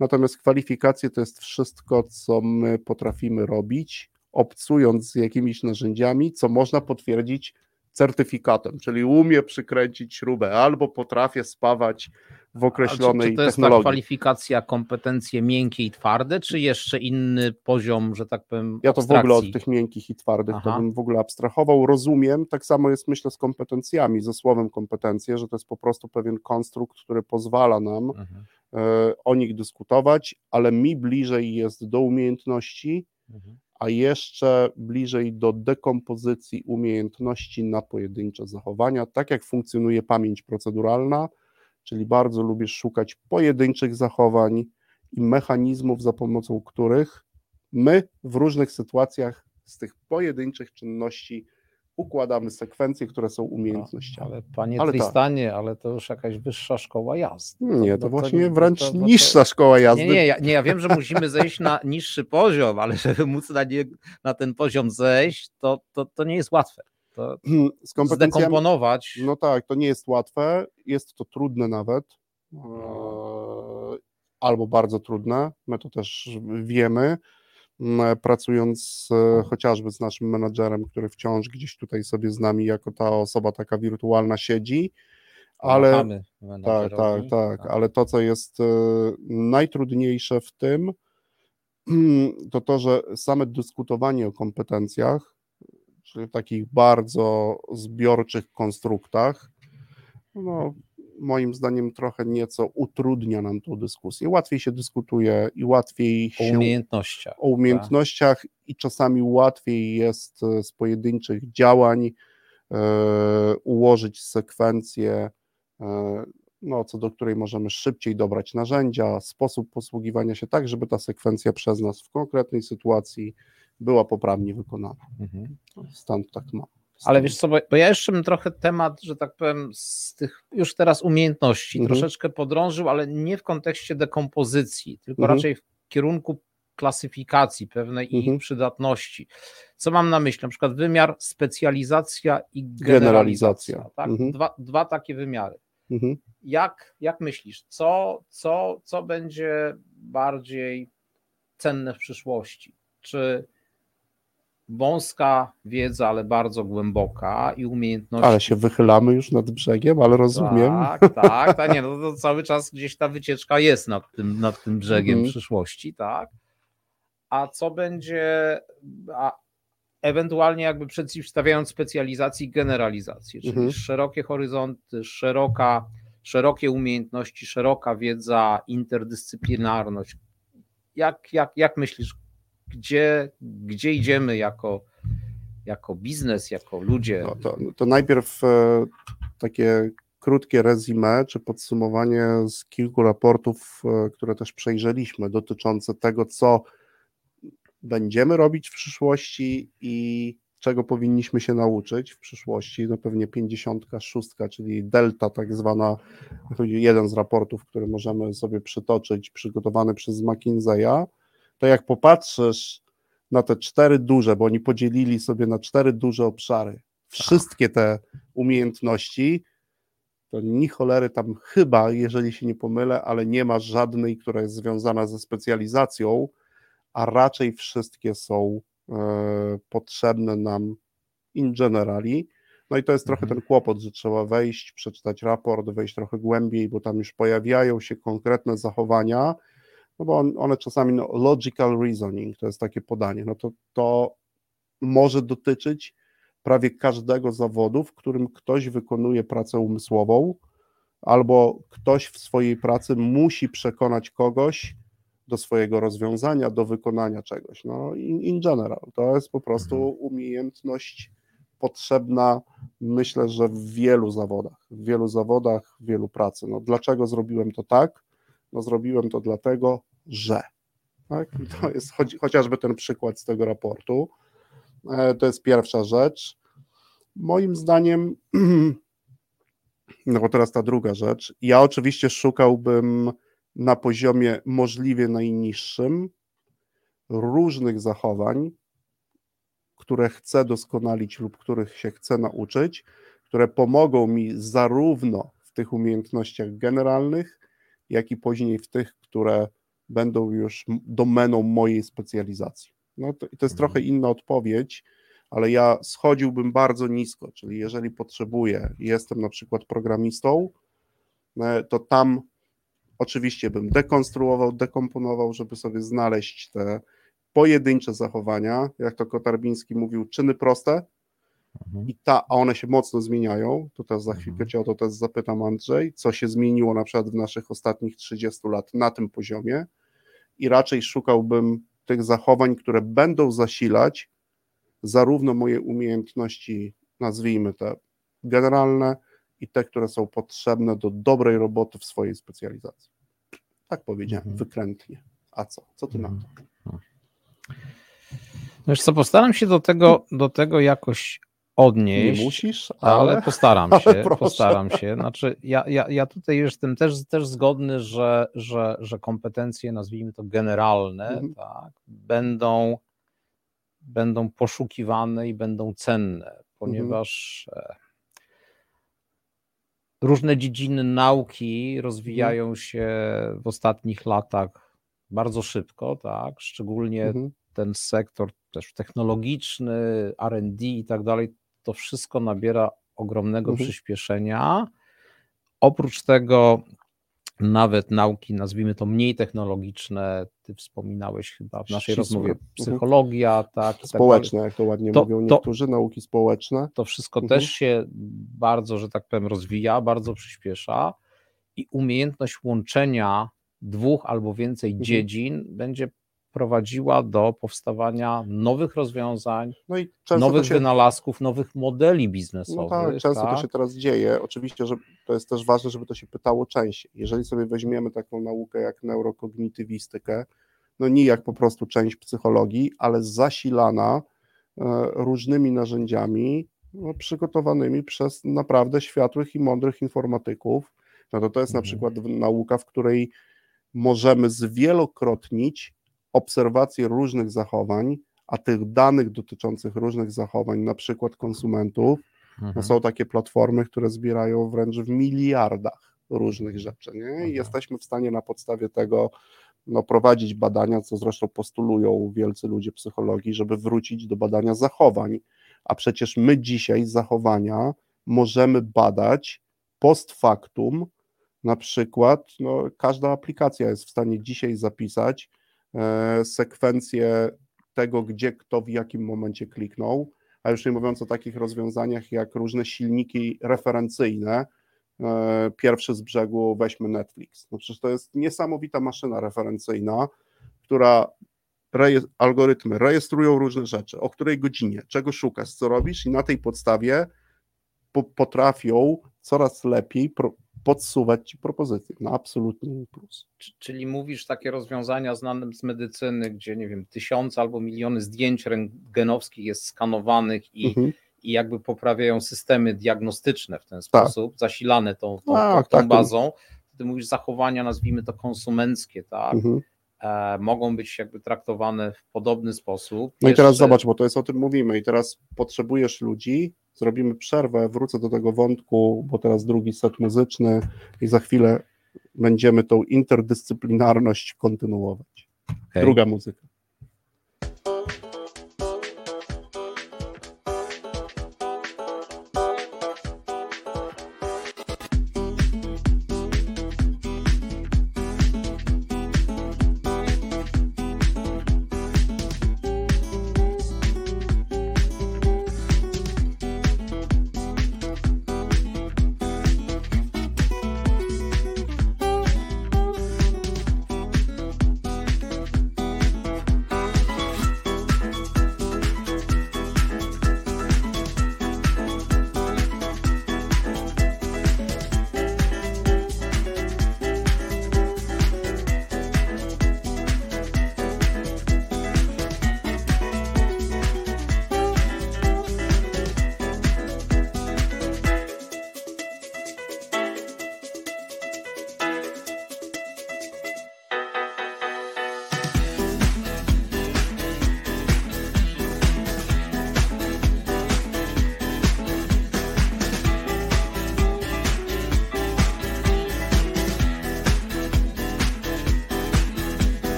natomiast kwalifikacje to jest wszystko, co my potrafimy robić obcując z jakimiś narzędziami, co można potwierdzić certyfikatem, czyli umie przykręcić śrubę albo potrafię spawać w określonej
czy, czy to jest
technologii.
ta kwalifikacja, kompetencje miękkie i twarde, czy jeszcze inny poziom, że tak powiem,
Ja to w ogóle od tych miękkich i twardych Aha. to bym w ogóle abstrahował. Rozumiem, tak samo jest myślę z kompetencjami, ze słowem kompetencje, że to jest po prostu pewien konstrukt, który pozwala nam mhm. e, o nich dyskutować, ale mi bliżej jest do umiejętności, mhm a jeszcze bliżej do dekompozycji umiejętności na pojedyncze zachowania, tak jak funkcjonuje pamięć proceduralna, czyli bardzo lubię szukać pojedynczych zachowań i mechanizmów, za pomocą których my w różnych sytuacjach z tych pojedynczych czynności układamy sekwencje, które są umiejętnościami.
Ale panie ale Tristanie, tak. ale to już jakaś wyższa szkoła jazdy.
Nie, to, to właśnie to, wręcz to, niższa szkoła jazdy.
Nie, nie ja, nie, ja wiem, że musimy zejść na niższy poziom, ale żeby móc na, nie, na ten poziom zejść, to, to, to nie jest łatwe. To [clears throat] Z zdekomponować.
No tak, to nie jest łatwe, jest to trudne nawet, e, albo bardzo trudne, my to też wiemy, pracując e, chociażby z naszym menadżerem, który wciąż gdzieś tutaj sobie z nami jako ta osoba taka wirtualna siedzi, ale tak, tak, tak, ale to, co jest e, najtrudniejsze w tym, [clears throat] to to, że same dyskutowanie o kompetencjach, czyli takich bardzo zbiorczych konstruktach, no, moim zdaniem trochę nieco utrudnia nam tą dyskusję. Łatwiej się dyskutuje i łatwiej
o się, umiejętnościach.
O umiejętnościach tak. i czasami łatwiej jest e, z pojedynczych działań e, ułożyć sekwencję, e, no, co do której możemy szybciej dobrać narzędzia, sposób posługiwania się tak, żeby ta sekwencja przez nas w konkretnej sytuacji była poprawnie wykonana. Mhm. Stąd tak mam.
Ale wiesz co, bo, bo ja jeszcze bym trochę temat, że tak powiem, z tych już teraz umiejętności mhm. troszeczkę podrążył, ale nie w kontekście dekompozycji, tylko mhm. raczej w kierunku klasyfikacji pewnej mhm. ich przydatności. Co mam na myśli? Na przykład wymiar specjalizacja i generalizacja. generalizacja. Tak? Mhm. Dwa, dwa takie wymiary. Mhm. Jak, jak myślisz, co, co, co będzie bardziej cenne w przyszłości? Czy wąska wiedza, ale bardzo głęboka i umiejętności.
Ale się wychylamy już nad brzegiem, ale rozumiem.
Tak, tak, tak, nie, no to cały czas gdzieś ta wycieczka jest nad tym, nad tym brzegiem
Mhm.
przyszłości, tak. A co będzie, a ewentualnie jakby przeciwstawiając specjalizacji generalizacji, czyli
Mhm.
szerokie horyzonty, szeroka, szerokie umiejętności, szeroka wiedza, interdyscyplinarność. Jak, jak, jak myślisz, gdzie, gdzie idziemy jako, jako biznes, jako ludzie?
No to, to najpierw e, takie krótkie resume czy podsumowanie z kilku raportów, e, które też przejrzeliśmy, dotyczące tego, co będziemy robić w przyszłości i czego powinniśmy się nauczyć w przyszłości. No pewnie 56, czyli delta tak zwana, to jeden z raportów, który możemy sobie przytoczyć, przygotowany przez McKinsey'a, to jak popatrzysz na te cztery duże, bo oni podzielili sobie na cztery duże obszary, wszystkie te umiejętności, to ni cholery tam chyba, jeżeli się nie pomylę, ale nie ma żadnej, która jest związana ze specjalizacją, a raczej wszystkie są e, potrzebne nam in generali. No i to jest trochę
Mhm.
ten kłopot, że trzeba wejść, przeczytać raport, wejść trochę głębiej, bo tam już pojawiają się konkretne zachowania, no bo on, one czasami, no, logical reasoning, to jest takie podanie, no to, to może dotyczyć prawie każdego zawodu, w którym ktoś wykonuje pracę umysłową, albo ktoś w swojej pracy musi przekonać kogoś do swojego rozwiązania, do wykonania czegoś. No, in, in general, to jest po prostu
Mhm.
umiejętność potrzebna, myślę, że w wielu zawodach, w wielu zawodach, w wielu pracy. No, dlaczego zrobiłem to tak? No, zrobiłem to dlatego, że. Tak? To jest chociażby ten przykład z tego raportu. E, To jest pierwsza rzecz. Moim zdaniem, [clears throat] no bo teraz ta druga rzecz. Ja oczywiście szukałbym na poziomie możliwie najniższym różnych zachowań, które chcę doskonalić lub których się chcę nauczyć, które pomogą mi zarówno w tych umiejętnościach generalnych, jak i później w tych, które będą już domeną mojej specjalizacji. No to, to jest
Mhm.
trochę inna odpowiedź, ale ja schodziłbym bardzo nisko, czyli jeżeli potrzebuję, jestem na przykład programistą, e, to tam oczywiście bym dekonstruował, dekomponował, żeby sobie znaleźć te pojedyncze zachowania, jak to Kotarbiński mówił, czyny proste,
Mhm.
I ta, a one się mocno zmieniają, to też za chwilkę
Mhm.
Cię o to też zapytam Andrzej, co się zmieniło na przykład w naszych ostatnich 30 lat na tym poziomie i raczej szukałbym tych zachowań, które będą zasilać zarówno moje umiejętności, nazwijmy te generalne i te, które są potrzebne do dobrej roboty w swojej specjalizacji. Tak powiedziałem,
Mhm.
wykrętnie. A co? Co Ty na to?
Wiesz co, postaram się do tego, do tego jakoś odnieść.
Nie musisz,
Ale,
ale...
postaram [laughs]
ale
się,
proszę.
postaram się. Znaczy, ja, ja, ja tutaj jestem też, też zgodny, że, że, że kompetencje, nazwijmy to generalne,
Mhm.
tak, będą, będą poszukiwane i będą cenne, ponieważ e, różne dziedziny nauki rozwijają się w ostatnich latach bardzo szybko, tak, szczególnie
Mhm.
ten sektor też technologiczny, RD i tak dalej, to wszystko nabiera ogromnego
Mhm.
przyspieszenia. Oprócz tego, nawet nauki, nazwijmy to mniej technologiczne, ty wspominałeś chyba w naszej rozmowie,
Mhm.
psychologia, tak, i tak
Społeczne,
dalej.
jak to ładnie
To-
mówią
to-
niektórzy, nauki społeczne.
To wszystko
Mhm.
też się bardzo, że tak powiem, rozwija, bardzo przyspiesza i umiejętność łączenia dwóch albo więcej
Mhm.
dziedzin będzie prowadziła do powstawania nowych rozwiązań,
No i
nowych
się,
wynalazków, nowych modeli
no
biznesowych.
tak, często
tak?
to się teraz dzieje. Oczywiście, że to jest też ważne, żeby to się pytało częściej. Jeżeli sobie weźmiemy taką naukę jak neurokognitywistykę, no nijak po prostu część psychologii, ale zasilana e, różnymi narzędziami no, przygotowanymi przez naprawdę światłych i mądrych informatyków, no to to jest na
Mhm.
przykład w- nauka, w której możemy zwielokrotnić obserwacje różnych zachowań, a tych danych dotyczących różnych zachowań, na przykład konsumentów,
Mhm.
są takie platformy, które zbierają wręcz w miliardach różnych rzeczy, nie? I
Mhm.
jesteśmy w stanie na podstawie tego no, prowadzić badania, co zresztą postulują wielcy ludzie psychologii, żeby wrócić do badania zachowań. A przecież my dzisiaj zachowania możemy badać post factum, na przykład, no, każda aplikacja jest w stanie dzisiaj zapisać sekwencję tego, gdzie kto w jakim momencie kliknął, a już nie mówiąc o takich rozwiązaniach jak różne silniki referencyjne. E, pierwszy z brzegu weźmy Netflix. No przecież to jest niesamowita maszyna referencyjna, która reje, algorytmy rejestrują różne rzeczy, o której godzinie, czego szukasz, co robisz, i na tej podstawie po, potrafią coraz lepiej pro, podsuwać ci propozycje. No absolutnie plus.
Czyli mówisz takie rozwiązania znane z medycyny, gdzie nie wiem, tysiące albo miliony zdjęć rentgenowskich jest skanowanych i, mhm. i jakby poprawiają systemy diagnostyczne w ten tak. sposób, tak. zasilane tą, tą, tak, tą, tą tak, bazą. Ty mówisz zachowania, nazwijmy to konsumenckie, tak? Mhm. E, mogą być jakby traktowane w podobny sposób.
No Jeszcze... i teraz zobacz, bo to jest o tym mówimy i teraz potrzebujesz ludzi, zrobimy przerwę, wrócę do tego wątku, bo teraz drugi set muzyczny i za chwilę będziemy tą interdyscyplinarność kontynuować. Okay. Druga muzyka.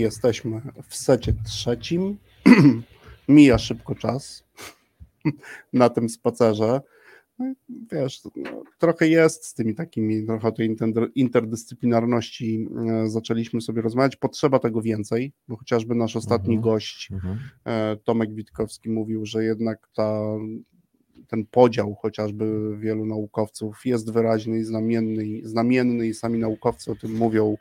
Jesteśmy w secie trzecim. [clears throat] Mija szybko czas [laughs] na tym spacerze. No wiesz, no, trochę jest z tymi takimi, trochę tej interdyscyplinarności e, zaczęliśmy sobie rozmawiać. Potrzeba tego więcej, bo chociażby nasz ostatni mhm. gość, mhm. E, Tomek Witkowski, mówił, że jednak ta, ten podział chociażby wielu naukowców jest wyraźny i znamienny, znamienny i sami naukowcy o tym mówią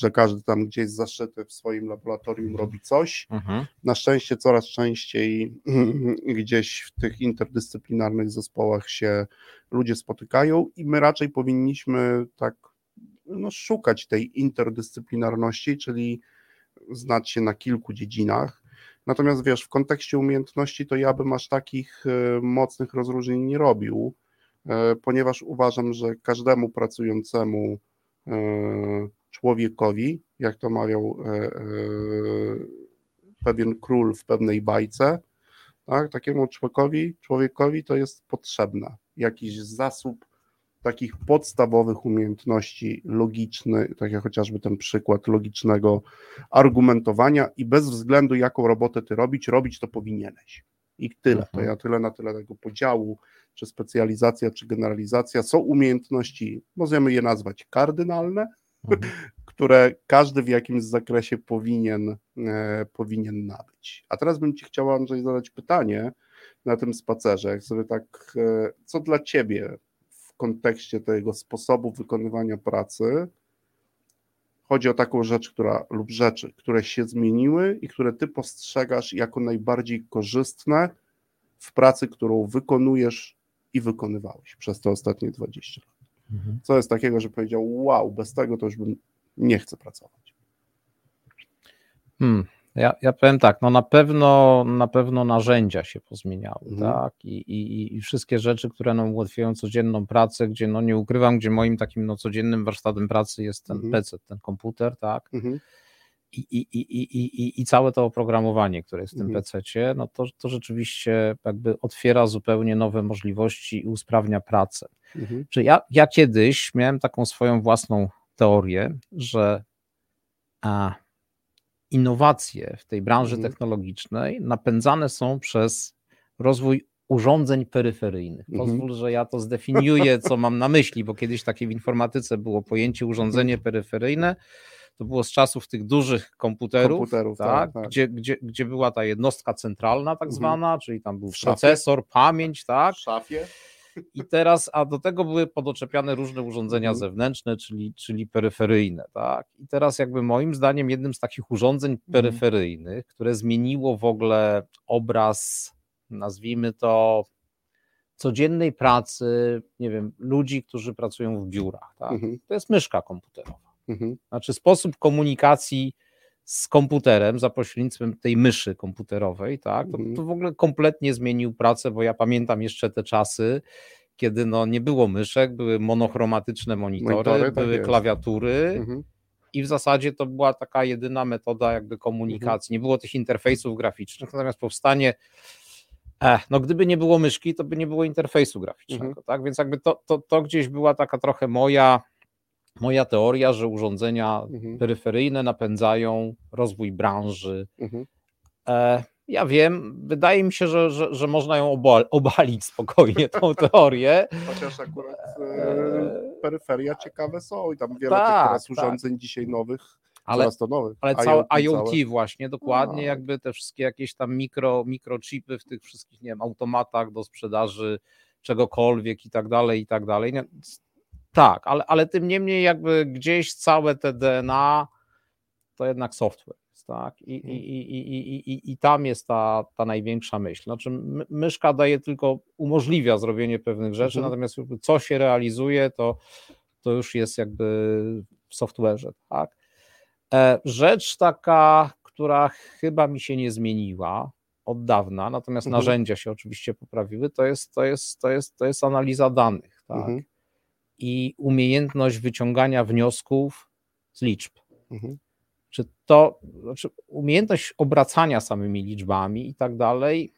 że każdy tam gdzieś zaszyty w swoim laboratorium robi coś. Mhm. Na szczęście coraz częściej [clears throat] gdzieś w tych interdyscyplinarnych zespołach się ludzie spotykają i my raczej powinniśmy tak no, szukać tej interdyscyplinarności, czyli znać się na kilku dziedzinach. Natomiast wiesz, w kontekście umiejętności to ja bym aż takich e, mocnych rozróżnień nie robił, e, ponieważ uważam, że każdemu pracującemu e, człowiekowi, jak to mawiał e, e, pewien król w pewnej bajce, tak, takiemu człowiekowi, człowiekowi to jest potrzebne jakiś zasób takich podstawowych umiejętności logicznych, tak jak chociażby ten przykład logicznego argumentowania i bez względu jaką robotę ty robić, robić to powinieneś. I tyle. To
Mhm.
ja tyle na tyle tego podziału, czy specjalizacja, czy generalizacja. Są umiejętności, możemy je nazwać kardynalne,
Mhm. [laughs]
które każdy w jakimś zakresie powinien, e, powinien nabyć. A teraz bym Ci chciał, Andrzej, zadać pytanie na tym spacerze, jak sobie tak, e, co dla Ciebie w kontekście tego sposobu wykonywania pracy chodzi o taką rzecz, która lub rzeczy, które się zmieniły i które Ty postrzegasz jako najbardziej korzystne w pracy, którą wykonujesz i wykonywałeś przez te ostatnie 20 lat.
Mhm.
Co jest takiego, że powiedział, wow, bez tego to już bym nie chcę pracować.
Hmm. Ja, ja powiem tak, no na pewno, na pewno narzędzia się pozmieniały,
Mhm.
tak? I, i, I wszystkie rzeczy, które nam ułatwiają codzienną pracę, gdzie no nie ukrywam, gdzie moim takim no, codziennym warsztatem pracy jest ten
Mhm.
PC, ten komputer, tak?
Mhm.
I, i, i, i, i, i- i całe to oprogramowanie, które jest w tym
Mhm.
PC-cie, no to, to rzeczywiście jakby otwiera zupełnie nowe możliwości i usprawnia pracę.
Mhm.
Czy ja, ja kiedyś miałem taką swoją własną teorię, że a, innowacje w tej branży
Mhm.
technologicznej napędzane są przez rozwój urządzeń peryferyjnych.
Mhm.
Pozwól, że ja to zdefiniuję, co mam na myśli, bo kiedyś takie w informatyce było pojęcie urządzenie
Mhm.
peryferyjne. To było z czasów tych dużych komputerów,
Komputerów,
tak,
tak, tak.
Gdzie, gdzie, gdzie była ta jednostka centralna, tak
Mhm.
zwana, czyli tam był procesor, pamięć, tak.
W szafie?
I teraz, a do tego były podoczepiane różne urządzenia
Mhm.
zewnętrzne, czyli, czyli peryferyjne, tak? I teraz jakby moim zdaniem jednym z takich urządzeń
Mhm.
peryferyjnych, które zmieniło w ogóle obraz, nazwijmy to, codziennej pracy, nie wiem, ludzi, którzy pracują w biurach, tak?
Mhm.
To jest myszka komputerowa.
Mhm.
Znaczy sposób komunikacji z komputerem za pośrednictwem tej myszy komputerowej, tak, to,
Mhm.
to w ogóle kompletnie zmienił pracę, bo ja pamiętam jeszcze te czasy, kiedy no nie było myszek, były monochromatyczne monitory,
Monitory, tak
były
jest.
klawiatury
Mhm.
i w zasadzie to była taka jedyna metoda jakby komunikacji. Nie było tych interfejsów graficznych, natomiast powstanie Eh, no gdyby nie było myszki, to by nie było interfejsu graficznego,
Mhm.
tak? Więc jakby to, to, to gdzieś była taka trochę moja, moja teoria, że urządzenia
Mhm.
peryferyjne napędzają rozwój branży.
Mhm.
E, ja wiem, wydaje mi się, że, że, że można ją obal, obalić spokojnie, tą [laughs] teorię.
Chociaż akurat e,
E,
peryferia ciekawe są i tam wiele
Tak,
tych teraz
tak.
urządzeń dzisiaj nowych,
ale,
nowych.
ale całe
IoT
IoT właśnie, dokładnie,
Tak.
jakby te wszystkie jakieś tam mikro, mikrochipy w tych wszystkich, nie wiem, automatach do sprzedaży czegokolwiek i tak dalej, i tak dalej. Tak, ale, ale tym niemniej jakby gdzieś całe te DNA to jednak software. jest, Tak? I, i, i, i, i, i, tam jest ta, ta największa myśl. Znaczy, my- myszka daje tylko, umożliwia zrobienie pewnych rzeczy,
Mhm.
natomiast co się realizuje, to, to już jest jakby w software'ze. Tak? E, Rzecz taka, która chyba mi się nie zmieniła od dawna, natomiast
Mhm.
narzędzia się oczywiście poprawiły, to jest, to jest, to jest, to jest analiza danych. Tak?
Mhm.
I umiejętność wyciągania wniosków z liczb.
Mhm.
Czy to, znaczy umiejętność obracania samymi liczbami i tak dalej,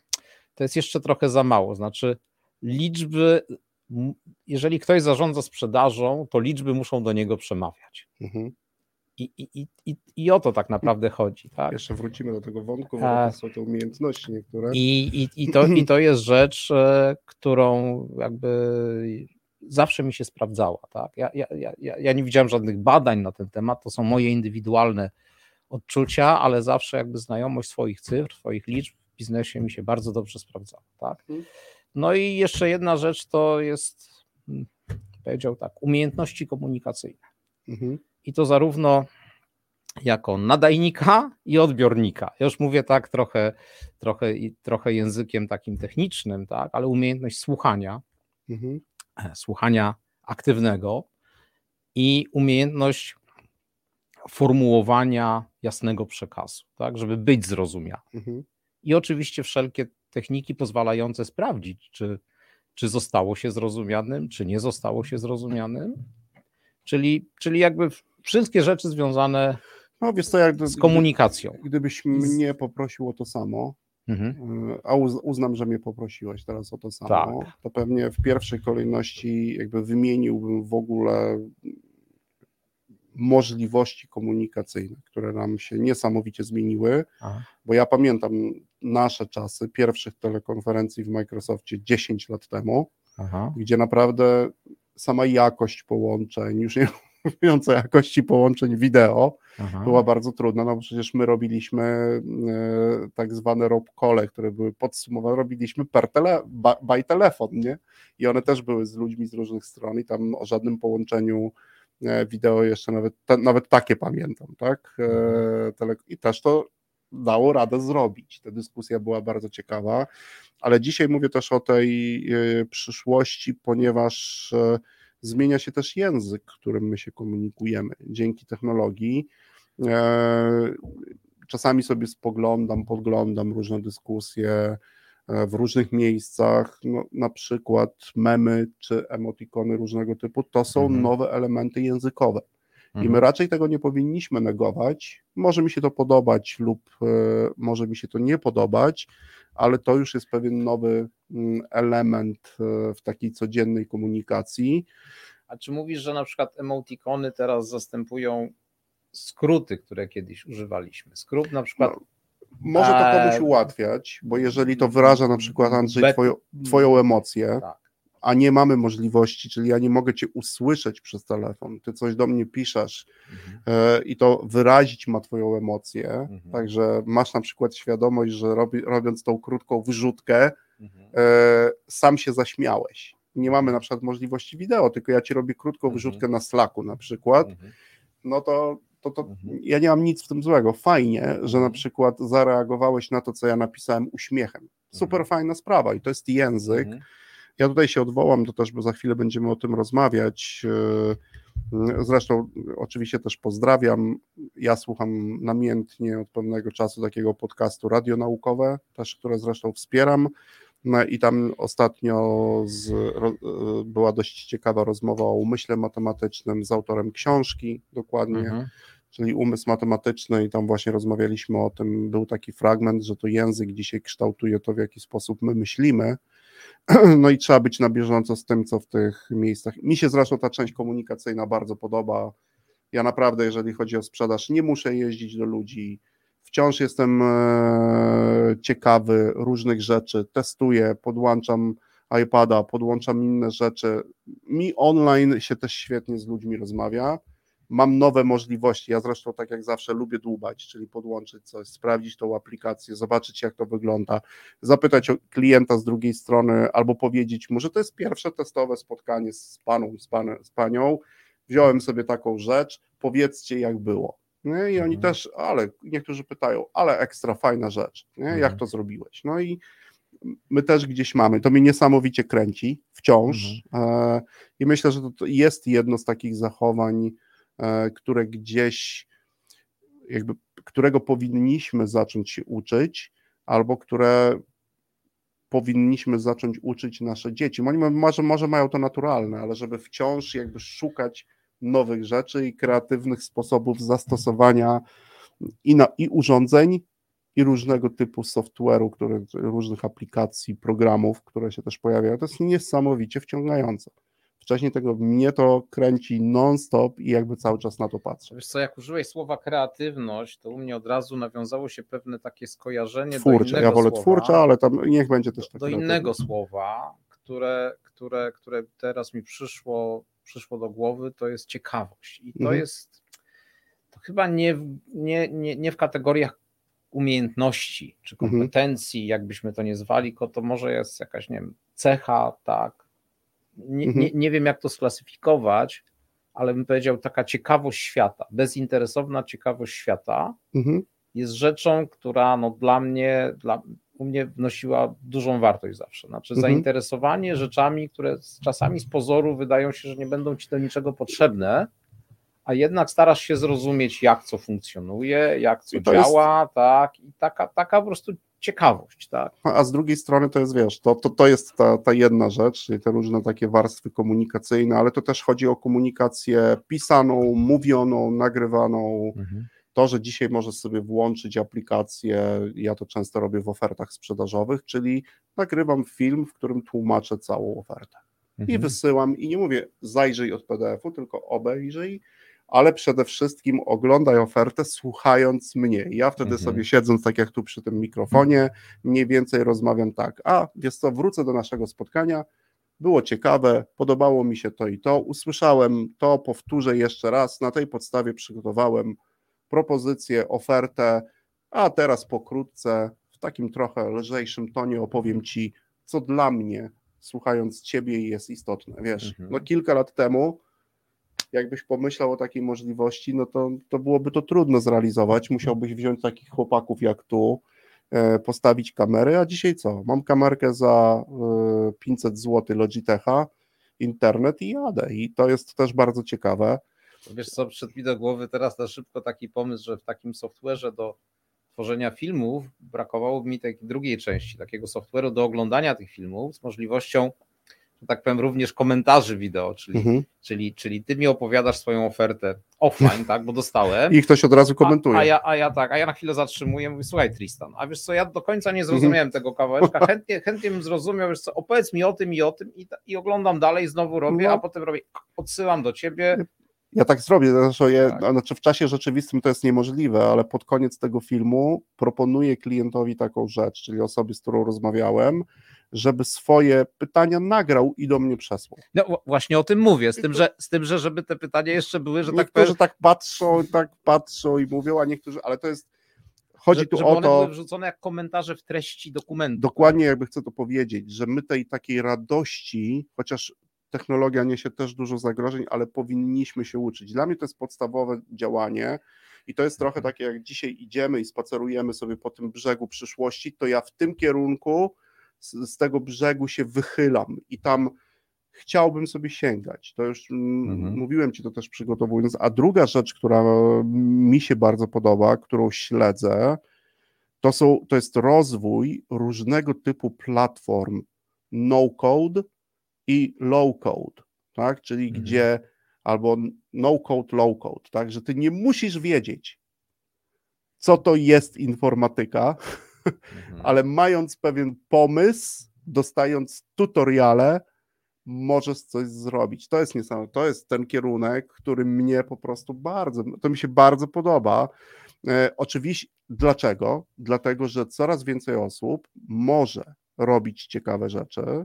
to jest jeszcze trochę za mało. Znaczy, liczby, jeżeli ktoś zarządza sprzedażą, to liczby muszą do niego przemawiać.
Mhm.
I, i, i, i, o to tak naprawdę chodzi. Tak?
Jeszcze wrócimy do tego wątku, bo
A.
są te umiejętności niektóre.
I, i, i, to, I to jest rzecz, e, którą jakby zawsze mi się sprawdzała. Tak? Ja, ja, ja, ja- nie widziałem żadnych badań na ten temat, to są moje indywidualne odczucia, ale zawsze jakby znajomość swoich cyfr, swoich liczb w biznesie mi się bardzo dobrze sprawdzała. Tak?
Mhm.
No i jeszcze jedna rzecz to jest, mm, powiedział tak, umiejętności komunikacyjne.
Mhm.
I to zarówno jako nadajnika i odbiornika. Ja już mówię tak trochę, trochę, trochę językiem takim technicznym, tak, ale umiejętność słuchania,
Mhm.
E, słuchania aktywnego i umiejętność formułowania jasnego przekazu, tak, żeby być zrozumiały.
Mhm.
I oczywiście wszelkie techniki pozwalające sprawdzić, czy, czy zostało się zrozumianym, czy nie zostało się zrozumianym. Czyli, czyli jakby wszystkie rzeczy związane
No wiesz co, jak
z komunikacją.
gdybyś mnie poprosił o to samo,
Mhm.
y, a uz- uznam, że mnie poprosiłeś teraz o to samo,
Tak.
to pewnie w pierwszej kolejności jakby wymieniłbym w ogóle możliwości komunikacyjne, które nam się niesamowicie zmieniły,
Aha.
bo ja pamiętam nasze czasy pierwszych telekonferencji w Microsoftie 10 lat temu,
Aha.
gdzie naprawdę sama jakość połączeń, już nie [laughs] mówiąc o jakości połączeń wideo,
Aha.
była bardzo trudna, no bo przecież my robiliśmy e, tak zwane rob call, które były podsumowane, robiliśmy per tele, ba, by telefon, nie? I one też były z ludźmi z różnych stron i tam o żadnym połączeniu e, wideo jeszcze nawet, te, nawet takie pamiętam, tak? E, tele, I też to dało radę zrobić. Ta dyskusja była bardzo ciekawa, ale dzisiaj mówię też o tej e, przyszłości, ponieważ e, zmienia się też język, którym my się komunikujemy dzięki technologii. E, Czasami sobie spoglądam, podglądam różne dyskusje e, w różnych miejscach, no, na przykład memy czy emotikony różnego typu, to są
Mhm.
nowe elementy językowe. I my
Mhm.
raczej tego nie powinniśmy negować. Może mi się to podobać lub e, może mi się to nie podobać, ale to już jest pewien nowy mm, element e, w takiej codziennej komunikacji.
A czy mówisz, że na przykład emotikony teraz zastępują skróty, które kiedyś używaliśmy? Skrót na przykład
No, Może to komuś
Eee,
ułatwiać, bo jeżeli to wyraża na przykład Andrzej twoją, twoją emocję,
tak.
A nie mamy możliwości, czyli ja nie mogę cię usłyszeć przez telefon, ty coś do mnie piszesz
Mhm.
e, i to wyrazić ma twoją emocję,
Mhm.
także masz na przykład świadomość, że robi, robiąc tą krótką wyrzutkę,
Mhm.
e, sam się zaśmiałeś. Nie mamy na przykład możliwości wideo, tylko ja ci robię krótką
Mhm.
wyrzutkę na Slacku na przykład,
Mhm.
no to, to, to
Mhm.
ja nie mam nic w tym złego. Fajnie, że na
Mhm.
przykład zareagowałeś na to, co ja napisałem uśmiechem. Super
Mhm.
fajna sprawa i to jest język.
Mhm.
Ja tutaj się odwołam, to też, bo za chwilę będziemy o tym rozmawiać. Yy, Zresztą oczywiście też pozdrawiam. Ja słucham namiętnie od pewnego czasu takiego podcastu radionaukowe, też które zresztą wspieram. No i tam ostatnio z, ro, yy, była dość ciekawa rozmowa o umyśle matematycznym z autorem książki, dokładnie
Mhm.
czyli umysł matematyczny i tam właśnie rozmawialiśmy o tym, był taki fragment, że to język dzisiaj kształtuje to, w jaki sposób my myślimy, [clears throat] no i trzeba być na bieżąco z tym, co w tych miejscach. Mi się zresztą ta część komunikacyjna bardzo podoba. Ja naprawdę, jeżeli chodzi o sprzedaż, nie muszę jeździć do ludzi. Wciąż jestem e, ciekawy różnych rzeczy, testuję, podłączam iPada, podłączam inne rzeczy. Mi online się też świetnie z ludźmi rozmawia mam nowe możliwości. Ja zresztą tak jak zawsze lubię dłubać, czyli podłączyć coś, sprawdzić tą aplikację, zobaczyć jak to wygląda, zapytać o klienta z drugiej strony albo powiedzieć mu, że to jest pierwsze testowe spotkanie z paną, z, pan, z panią. Wziąłem sobie taką rzecz, powiedzcie jak było. Nie? I oni
Mhm.
też, ale niektórzy pytają, ale ekstra fajna rzecz, nie? jak
Mhm.
to zrobiłeś? No i my też gdzieś mamy. To mnie niesamowicie kręci wciąż. E, I myślę, że to jest jedno z takich zachowań, które gdzieś jakby, którego powinniśmy zacząć się uczyć, albo które powinniśmy zacząć uczyć nasze dzieci. Może, może mają to naturalne, ale żeby wciąż jakby szukać nowych rzeczy i kreatywnych sposobów zastosowania i, na, i urządzeń, i różnego typu software'u, różnych aplikacji, programów, które się też pojawiają. To jest niesamowicie wciągające. Wcześniej tego mnie to kręci non-stop i jakby cały czas na to patrzę.
Wiesz co, jak użyłeś słowa kreatywność, to u mnie od razu nawiązało się pewne takie skojarzenie do
Twórcze,
innego
ja wolę
słowa,
twórcze, ale tam niech będzie też tak.
do innego słowa, które, które, które teraz mi przyszło, przyszło do głowy, to jest ciekawość. I to
Mhm.
jest to chyba nie, w- nie, nie, nie w kategoriach umiejętności czy
Mhm.
kompetencji, jakbyśmy to nie zwali, tylko to może jest jakaś, nie wiem, cecha, tak. Nie,
Mhm.
nie, nie wiem, jak to sklasyfikować, ale bym powiedział, taka ciekawość świata, bezinteresowna ciekawość świata
Mhm.
jest rzeczą, która no, dla mnie, dla, u mnie wnosiła dużą wartość zawsze. Znaczy,
Mhm.
zainteresowanie rzeczami, które czasami z pozoru wydają się, że nie będą ci do niczego potrzebne, a jednak starasz się zrozumieć, jak co funkcjonuje, jak co
to jest-
działa, tak, i taka, taka po prostu ciekawość, tak.
A z drugiej strony to jest, wiesz, to, to, to jest ta, ta jedna rzecz, czyli te różne takie warstwy komunikacyjne, ale to też chodzi o komunikację pisaną, mówioną, nagrywaną. To, że dzisiaj możesz sobie włączyć aplikację, ja to często robię w ofertach sprzedażowych, czyli nagrywam film, w którym tłumaczę całą ofertę. I
Mhm.
wysyłam, i nie mówię zajrzyj od PDF-u, tylko obejrzyj, ale przede wszystkim oglądaj ofertę słuchając mnie. Ja wtedy
Mhm.
sobie siedząc tak jak tu przy tym mikrofonie, mniej więcej rozmawiam tak, a wiesz co, wrócę do naszego spotkania, było ciekawe, podobało mi się to i to, usłyszałem to, powtórzę jeszcze raz, na tej podstawie przygotowałem propozycję, ofertę, a teraz pokrótce, w takim trochę lżejszym tonie opowiem Ci, co dla mnie, słuchając Ciebie, jest istotne. Wiesz,
Mhm.
no kilka lat temu, jakbyś pomyślał o takiej możliwości, no to, to byłoby to trudno zrealizować. Musiałbyś wziąć takich chłopaków jak tu, e, postawić kamery, a dzisiaj co? Mam kamerkę za e, 500 zł Logitecha, internet i jadę. I to jest też bardzo ciekawe.
Wiesz co, przyszedł mi do głowy teraz na szybko taki pomysł, że w takim software'ze do tworzenia filmów brakowałoby mi takiej drugiej części, takiego software'u do oglądania tych filmów z możliwością, tak powiem, również komentarzy wideo, czyli,
Mhm.
czyli, czyli ty mi opowiadasz swoją ofertę offline, tak, bo dostałem. [laughs]
I ktoś od razu komentuje.
A, a, ja, a ja tak, a ja na chwilę zatrzymuję, mówię, słuchaj Tristan, a wiesz co, ja do końca nie zrozumiałem tego kawałeczka, [laughs] chętnie, chętnie bym zrozumiał, wiesz co, opowiedz mi o tym i o tym i, i oglądam dalej, znowu robię,
No.
a potem robię, odsyłam do ciebie,
Ja tak zrobię, zresztą je,
Tak.
znaczy w czasie rzeczywistym to jest niemożliwe, ale pod koniec tego filmu proponuję klientowi taką rzecz, czyli osobie, z którą rozmawiałem, żeby swoje pytania nagrał i do mnie przesłał.
No właśnie o tym mówię, z tym, że, z tym, że żeby te pytania jeszcze były, że tak
niektórzy
powiem,
tak patrzą, tak patrzą i mówią, a niektórzy, ale to jest, chodzi
że,
tu
żeby
o
one
to,
były wrzucone jak komentarze w treści dokumentu.
dokładnie jakby chcę to powiedzieć, że my tej takiej radości, chociaż technologia niesie też dużo zagrożeń, ale powinniśmy się uczyć. Dla mnie to jest podstawowe działanie i to jest trochę
Mhm.
takie, jak dzisiaj idziemy i spacerujemy sobie po tym brzegu przyszłości, to ja w tym kierunku z, z tego brzegu się wychylam i tam chciałbym sobie sięgać. To już
Mhm.
mówiłem Ci to też przygotowując. A druga rzecz, która mi się bardzo podoba, którą śledzę, to, są, to jest rozwój różnego typu platform no-code i low-code, tak? czyli
Mhm.
gdzie albo no-code, low-code, tak? że ty nie musisz wiedzieć, co to jest informatyka, [laughs]
Mhm.
ale mając pewien pomysł, dostając tutoriale, możesz coś zrobić. To jest niesamowite. To jest ten kierunek, który mnie po prostu bardzo, to mi się bardzo podoba. E, oczywiście, dlaczego? Dlatego, że coraz więcej osób może robić ciekawe rzeczy,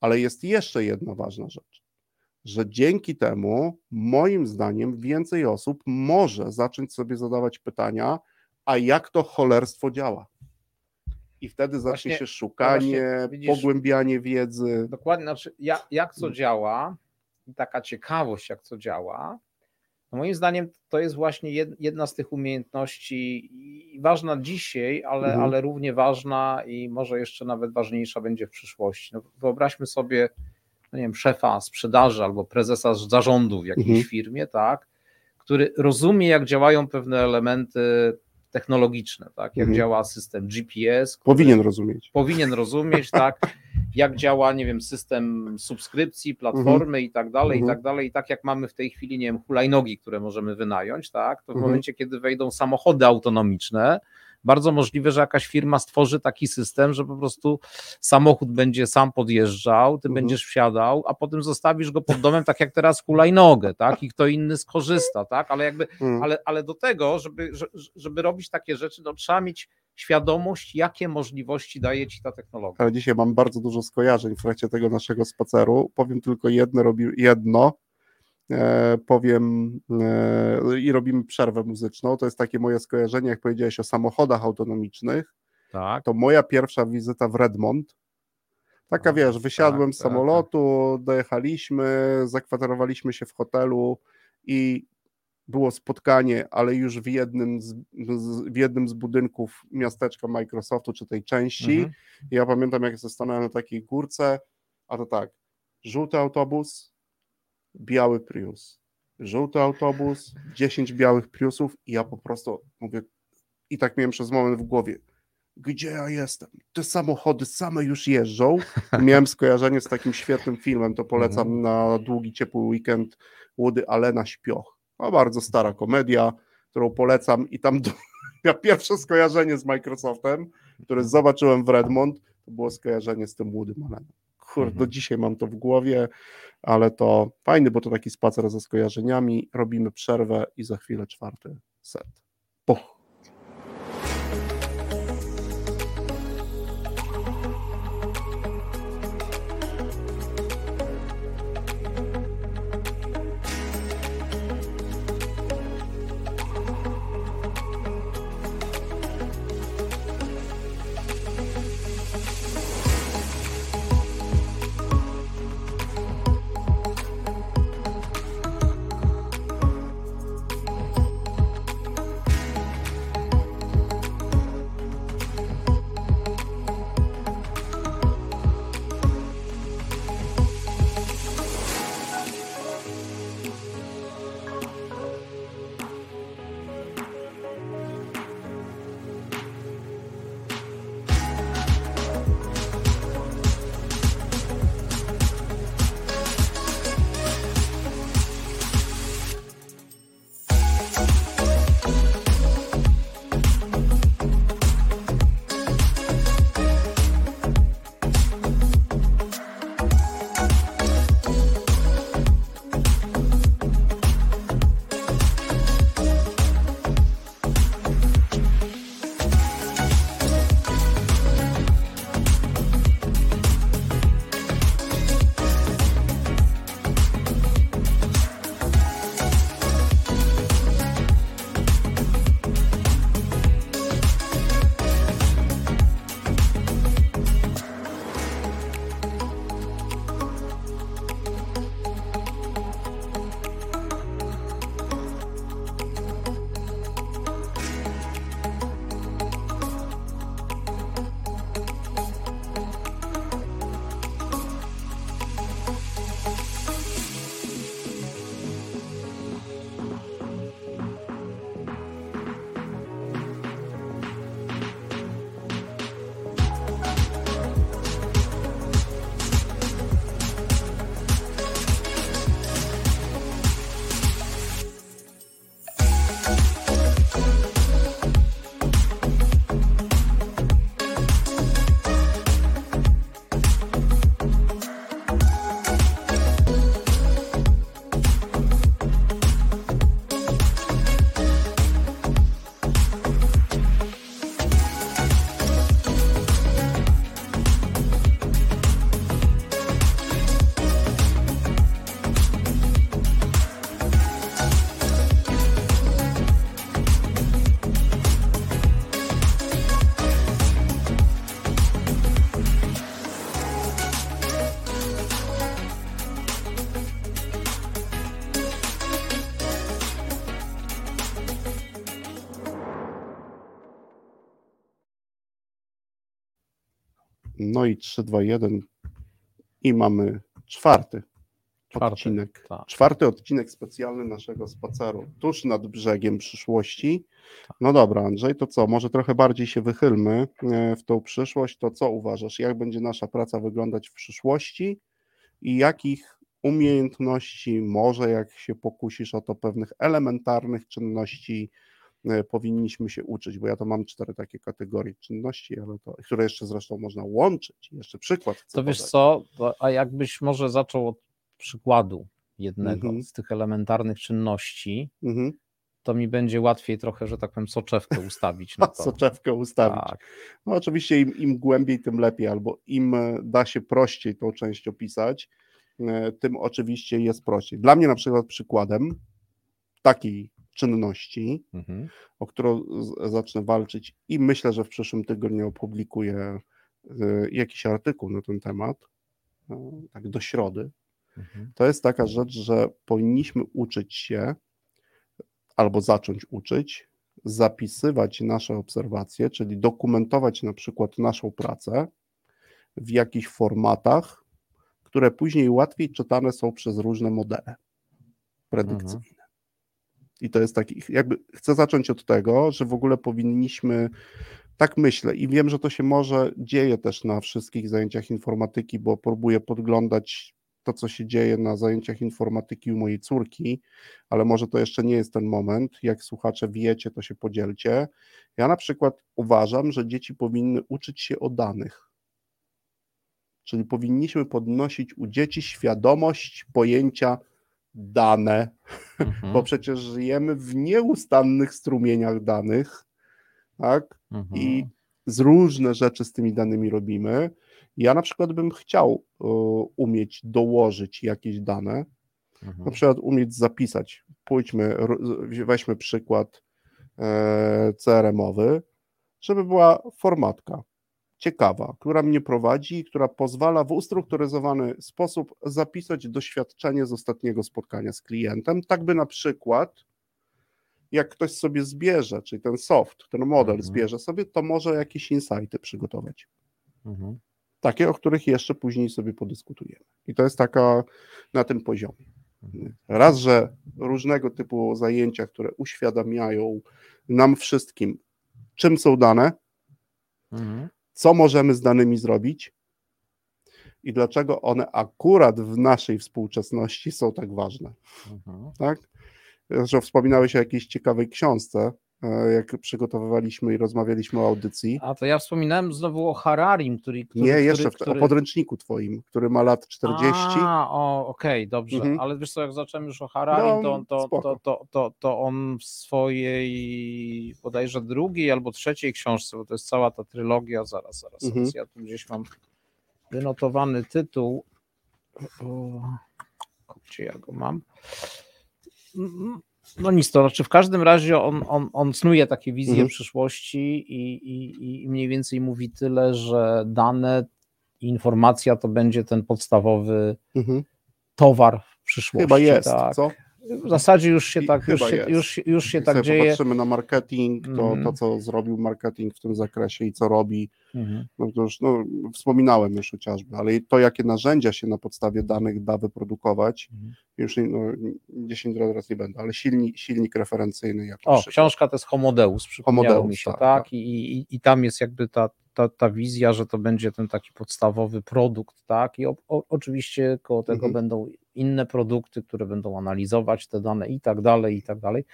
ale jest jeszcze jedna ważna rzecz, że dzięki temu, moim zdaniem, więcej osób może zacząć sobie zadawać pytania, a jak to cholerstwo działa? I wtedy zacznie
Właśnie-
się szukanie,
właśnie, widzisz-
pogłębianie wiedzy.
Dokładnie, znaczy jak, jak co działa i taka ciekawość, jak co działa, no moim zdaniem to jest właśnie jed- jedna z tych umiejętności ważna dzisiaj, ale,
Mhm.
ale równie ważna i może jeszcze nawet ważniejsza będzie w przyszłości. No, wyobraźmy sobie, no nie wiem, szefa sprzedaży albo prezesa zarządu w jakiejś
Mhm.
firmie, tak, który rozumie, jak działają pewne elementy technologiczne, tak, jak
Mhm.
działa system GPS,
Powinien rozumieć.
powinien rozumieć, tak, jak działa, nie wiem, system subskrypcji, platformy i tak dalej, i
Mhm.
tak dalej. I tak jak mamy w tej chwili, nie wiem, hulajnogi, które możemy wynająć, tak, to w
Mhm.
momencie, kiedy wejdą samochody autonomiczne, bardzo możliwe, że jakaś firma stworzy taki system, że po prostu samochód będzie sam podjeżdżał, ty
Mhm.
będziesz wsiadał, a potem zostawisz go pod domem, tak jak teraz hulajnogę, tak, i kto inny skorzysta, tak, ale jakby
Mm.
ale, ale do tego, żeby, że- żeby robić takie rzeczy, no, trzeba mieć świadomość, jakie możliwości daje ci ta technologia.
ale dzisiaj mam bardzo dużo skojarzeń w trakcie tego naszego spaceru. Powiem tylko jedno, robi, jedno. E, powiem e, i robimy przerwę muzyczną. To jest takie moje skojarzenie, jak powiedziałeś o samochodach autonomicznych.
Tak.
To moja pierwsza wizyta w Redmond. Taka wiesz, wysiadłem
tak,
z
tak,
samolotu, dojechaliśmy, zakwaterowaliśmy się w hotelu i było spotkanie, ale już w jednym z, z, w jednym z budynków miasteczka Microsoftu, czy tej części.
Mhm.
Ja pamiętam, jak zostanąłem na takiej górce, a to tak, żółty autobus, biały Prius. Żółty autobus, 10 białych Priusów i ja po prostu mówię, i tak miałem przez moment w głowie, gdzie ja jestem? Te samochody same już jeżdżą. [laughs] Miałem skojarzenie z takim świetnym filmem, to polecam na długi, ciepły weekend Woody Allena Śpioch. No, bardzo stara komedia, którą polecam i tam do, [laughs] ja pierwsze skojarzenie z Microsoftem, które zobaczyłem w Redmond, to było skojarzenie z tym Woody Allenem. Kurde,
Mhm.
do dzisiaj mam to w głowie, ale to fajny, bo to taki spacer ze skojarzeniami. Robimy przerwę i za chwilę czwarty set. Puch. No i 3, 2, 1 i mamy czwarty,
Czwarty,
odcinek.
tak.
Czwarty odcinek specjalny naszego spaceru tuż nad brzegiem przyszłości.
Tak.
No dobra, Andrzej, to co? Może trochę bardziej się wychylmy e, w tą przyszłość. To co uważasz? Jak będzie nasza praca wyglądać w przyszłości i jakich umiejętności, może jak się pokusisz o to, pewnych elementarnych czynności powinniśmy się uczyć, bo ja to mam cztery takie kategorie czynności, ale to, które jeszcze zresztą można łączyć. Jeszcze przykład
To wiesz
podać.
co, to- a jakbyś może zaczął od przykładu jednego
Mhm.
z tych elementarnych czynności,
Mhm.
to mi będzie łatwiej trochę, że tak powiem, soczewkę ustawić na [laughs] to.
Soczewkę ustawić.
Tak,
No oczywiście im, im głębiej, tym lepiej, albo im e, da się prościej tą część opisać, e, tym oczywiście jest prościej. Dla mnie na przykład przykładem takiej czynności,
mhm.
o którą zacznę walczyć i myślę, że w przyszłym tygodniu opublikuję e, jakiś artykuł na ten temat, e, tak do środy,
Mhm.
to jest taka rzecz, że powinniśmy uczyć się albo zacząć uczyć, zapisywać nasze obserwacje, czyli dokumentować na przykład naszą pracę w jakichś formatach, które później łatwiej czytane są przez różne modele predykcyjne. I to jest taki, jakby chcę zacząć od tego, że w ogóle powinniśmy, tak myślę, i wiem, że to się może dzieje też na wszystkich zajęciach informatyki, bo próbuję podglądać to, co się dzieje na zajęciach informatyki u mojej córki, ale może to jeszcze nie jest ten moment. Jak słuchacze wiecie, to się podzielcie. Ja na przykład uważam, że dzieci powinny uczyć się o danych. Czyli powinniśmy podnosić u dzieci świadomość pojęcia dane,
Mhm.
bo przecież żyjemy w nieustannych strumieniach danych, tak?
Mhm.
I z różne rzeczy z tymi danymi robimy. Ja na przykład bym chciał e, umieć dołożyć jakieś dane,
Mhm.
na przykład umieć zapisać. Pójdźmy, weźmy przykład e, CRM-owy, żeby była formatka ciekawa, która mnie prowadzi i która pozwala w ustrukturyzowany sposób zapisać doświadczenie z ostatniego spotkania z klientem, tak by na przykład jak ktoś sobie zbierze, czyli ten soft, ten model
Mhm.
zbierze sobie, to może jakieś insighty przygotować.
Mhm.
Takie, o których jeszcze później sobie podyskutujemy. I to jest taka na tym poziomie. Raz, że różnego typu zajęcia, które uświadamiają nam wszystkim, czym są dane,
Mhm.
Co możemy z danymi zrobić i dlaczego one akurat w naszej współczesności są tak ważne.
Mhm.
Tak? Zresztą wspominałeś o jakiejś ciekawej książce, jak przygotowywaliśmy i rozmawialiśmy o audycji.
A to ja wspominałem znowu o Hararim, który. który
Nie,
który,
jeszcze w,
który...
o podręczniku twoim, który ma lat 40.
A, o, okej, dobrze.
Mhm.
Ale wiesz co, jak zacząłem już o Hararim,
No,
to, to, to, to, to, to on w swojej bodajże drugiej albo trzeciej książce, bo to jest cała ta trylogia, zaraz, zaraz,
Mhm.
ja tu gdzieś mam wynotowany tytuł. O, gdzie ja go mam? No nic, to znaczy w każdym razie on, on, on snuje takie wizje
Mhm.
przyszłości i, i, i mniej więcej mówi tyle, że dane i informacja to będzie ten podstawowy
Mhm.
towar w przyszłości.
Chyba jest,
tak.
co?
W zasadzie już się tak, już się, już, już się tak dzieje.
popatrzymy na marketing, to,
Mhm.
to co zrobił marketing w tym zakresie i co robi,
Mhm.
no to już no, wspominałem już chociażby, ale to jakie narzędzia się na podstawie danych da wyprodukować,
Mhm.
już no, 10 razy nie będę, ale silnik, silnik referencyjny jako
O, książka to jest Homodeus, przypomniało
Homodeus,
mi się,
tak,
tak?
tak.
I, i, I tam jest jakby ta, ta, ta wizja, że to będzie ten taki podstawowy produkt, tak? I o, o, oczywiście koło tego
Mhm.
będą inne produkty, które będą analizować te dane i tak dalej, i tak dalej.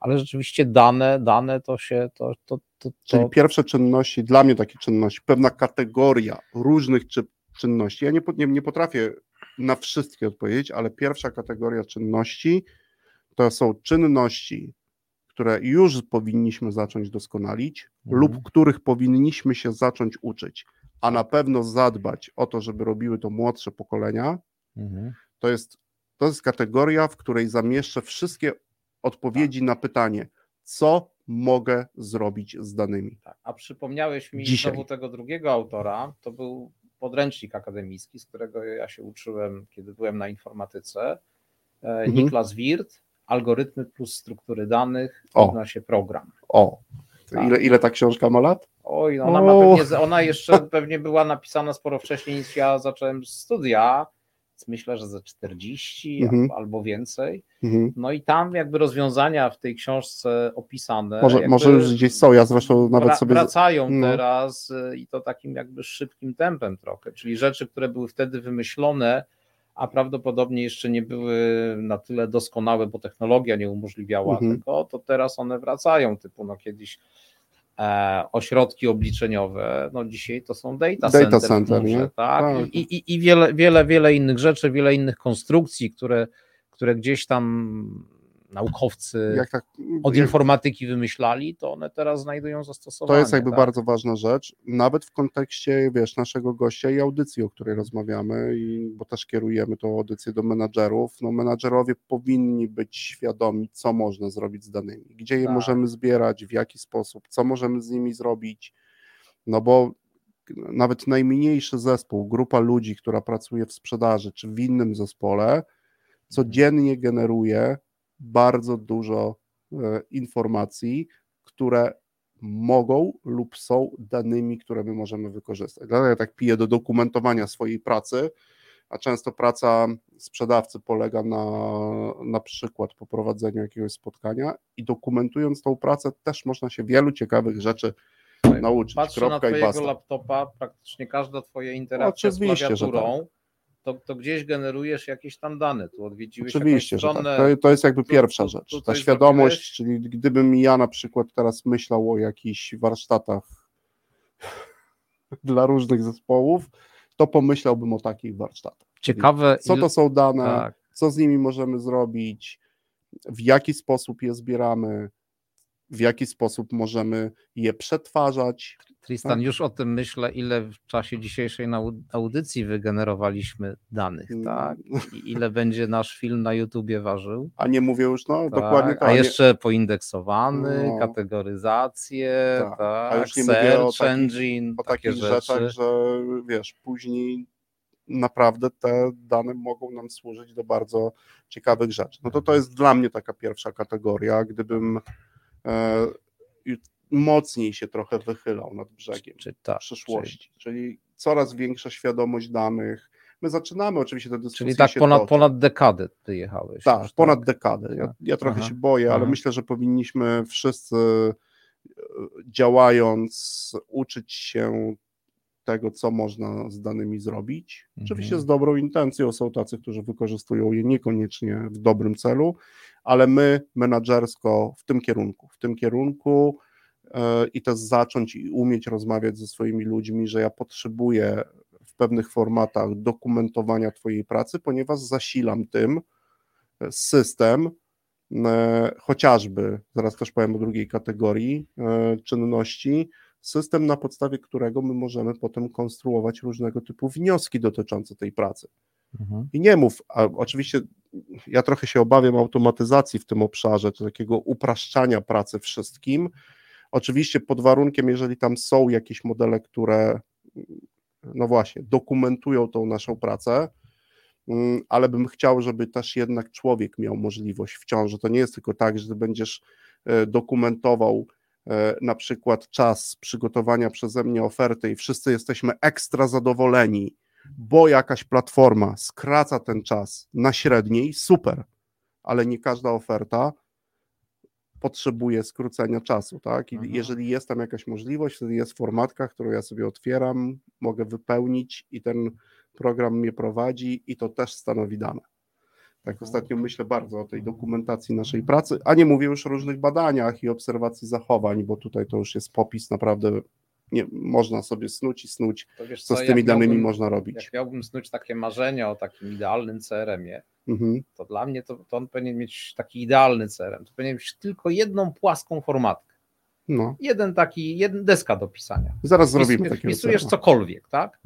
Ale rzeczywiście dane, dane to się, to, to, to,
Czyli
to
pierwsze czynności, dla mnie takie czynności, pewna kategoria różnych czy, czynności. Ja nie, nie, nie potrafię na wszystkie odpowiedzieć, ale pierwsza kategoria czynności to są czynności, które już powinniśmy zacząć doskonalić
Mhm.
lub których powinniśmy się zacząć uczyć, a na pewno zadbać o to, żeby robiły to młodsze pokolenia.
Mhm.
To jest, to jest kategoria, w której zamieszczę wszystkie odpowiedzi
Tak.
na pytanie, co mogę zrobić z danymi.
Tak, a przypomniałeś mi
Dzisiaj.
znowu tego drugiego autora, to był podręcznik akademicki, z którego ja się uczyłem, kiedy byłem na informatyce. E,
Mhm.
Niklas Wirth, Algorytmy plus struktury danych, równa się program.
O,
Tak.
ile, ile ta książka ma lat?
Oj, no ona, ma pewnie, ona jeszcze [laughs] pewnie była napisana sporo wcześniej niż ja zacząłem studia, myślę, że ze 40
Mhm.
albo, więcej.
Mhm.
No i tam jakby rozwiązania w tej książce opisane.
Może, może już gdzieś są, ja zresztą nawet
wra-
sobie...
Wracają
no.
teraz y, i to takim jakby szybkim tempem trochę, czyli rzeczy, które były wtedy wymyślone, a prawdopodobnie jeszcze nie były na tyle doskonałe, bo technologia nie umożliwiała
Mhm.
tego, to teraz one wracają, typu no kiedyś ośrodki obliczeniowe, no dzisiaj to są data,
Data
center, w
center,
tak?
Tak.
I, i, i wiele, wiele, wiele innych rzeczy, wiele innych konstrukcji, które, które gdzieś tam naukowcy
Jak tak,
od
jak,
informatyki wymyślali, to one teraz znajdują zastosowanie.
to jest jakby
tak?
bardzo ważna rzecz, nawet w kontekście, wiesz, naszego gościa i audycji, o której rozmawiamy, i, bo też kierujemy tą audycję do menadżerów. No menadżerowie powinni być świadomi, co można zrobić z danymi, gdzie je
Tak.
możemy zbierać, w jaki sposób, co możemy z nimi zrobić, no bo nawet najmniejszy zespół, grupa ludzi, która pracuje w sprzedaży czy w innym zespole, codziennie generuje bardzo dużo e, informacji, które mogą lub są danymi, które my możemy wykorzystać. Dlatego ja tak piję do dokumentowania swojej pracy, a często praca sprzedawcy polega na, na przykład poprowadzeniu jakiegoś spotkania i dokumentując tą pracę też można się wielu ciekawych rzeczy nauczyć.
Patrzę na
Kropka i
twojego laptopa, praktycznie każda twoja interakcja
Oczywiście,
z
że
klawiaturą, to, to gdzieś generujesz jakieś tam dane. Tu odwiedziłeś
Oczywiście,
jakąś
że
stronę,
tak. To, to jest jakby
tu-
pierwsza
tu-
rzecz.
tu
Ta świadomość, czyli gdybym ja na przykład teraz myślał o jakichś warsztatach [laughs] dla różnych zespołów, to pomyślałbym o takich warsztatach.
Ciekawe.
Co to są dane,
tak.
co z nimi możemy zrobić, w jaki sposób je zbieramy, w jaki sposób możemy je przetwarzać.
Tristan,
Tak.
już o tym myślę, ile w czasie dzisiejszej audycji wygenerowaliśmy danych,
Mm.
tak? [laughs] I ile będzie nasz film na YouTubie ważył.
A nie mówię już, no
Tak,
dokładnie to.
a jeszcze poindeksowany,
No.
kategoryzację,
Tak,
tak,
a już nie mówię o
search
takich-
engine,
o
takie
takich
rzeczy.
rzeczach, że wiesz, później naprawdę te dane mogą nam służyć do bardzo ciekawych rzeczy. No to to jest dla mnie taka pierwsza kategoria, gdybym e, mocniej się trochę wychylał nad brzegiem
Czy, tak,
w przyszłości, czyli coraz większa świadomość danych. My zaczynamy oczywiście te dyskusje
Czyli tak ponad, ponad dekadę wyjechałeś.
Tak,
już,
ponad dekadę. Ja,
Tak.
ja trochę
Aha.
się boję, ale
Aha.
myślę, że powinniśmy wszyscy e, działając uczyć się tego, co można z danymi zrobić. Oczywiście
Mhm.
z dobrą intencją są tacy, którzy wykorzystują je niekoniecznie w dobrym celu, ale my menadżersko w tym kierunku, w tym kierunku i też zacząć i umieć rozmawiać ze swoimi ludźmi, że ja potrzebuję w pewnych formatach dokumentowania Twojej pracy, ponieważ zasilam tym e, system, e, chociażby, zaraz też powiem o drugiej kategorii e, czynności, system, na podstawie którego my możemy potem konstruować różnego typu wnioski dotyczące tej pracy.
Mhm.
I nie mów, a oczywiście ja trochę się obawiam automatyzacji w tym obszarze, czy takiego upraszczania pracy wszystkim. Oczywiście pod warunkiem, jeżeli tam są jakieś modele, które no właśnie, dokumentują tą naszą pracę, mm, ale bym chciał, żeby też jednak człowiek miał możliwość wciąż, że to nie jest tylko tak, że będziesz e, dokumentował e, na przykład czas przygotowania przeze mnie oferty i wszyscy jesteśmy ekstra zadowoleni, bo jakaś platforma skraca ten czas na średniej, super, ale nie każda oferta potrzebuje skrócenia czasu, tak? I
Mhm.
jeżeli jest tam jakaś możliwość, wtedy jest formatka, którą ja sobie otwieram, mogę wypełnić i ten program mnie prowadzi i to też stanowi dane. Tak ostatnio myślę bardzo o tej dokumentacji naszej pracy, a nie mówię już o różnych badaniach i obserwacji zachowań, bo tutaj to już jest popis naprawdę, nie, można sobie snuć i snuć,
wiesz
co z
jak
tymi danymi
miałbym-
można
Jak
robić.
miałbym snuć takie marzenia o takim idealnym CRM-ie,
Mhm.
to dla mnie to, to on powinien mieć taki idealny CRM. To powinien mieć tylko jedną płaską formatkę.
No,
Jeden taki, jeden deska do pisania.
zaraz zrobimy
Wpis-
takiego
Wpisujesz
CRM.
cokolwiek, tak?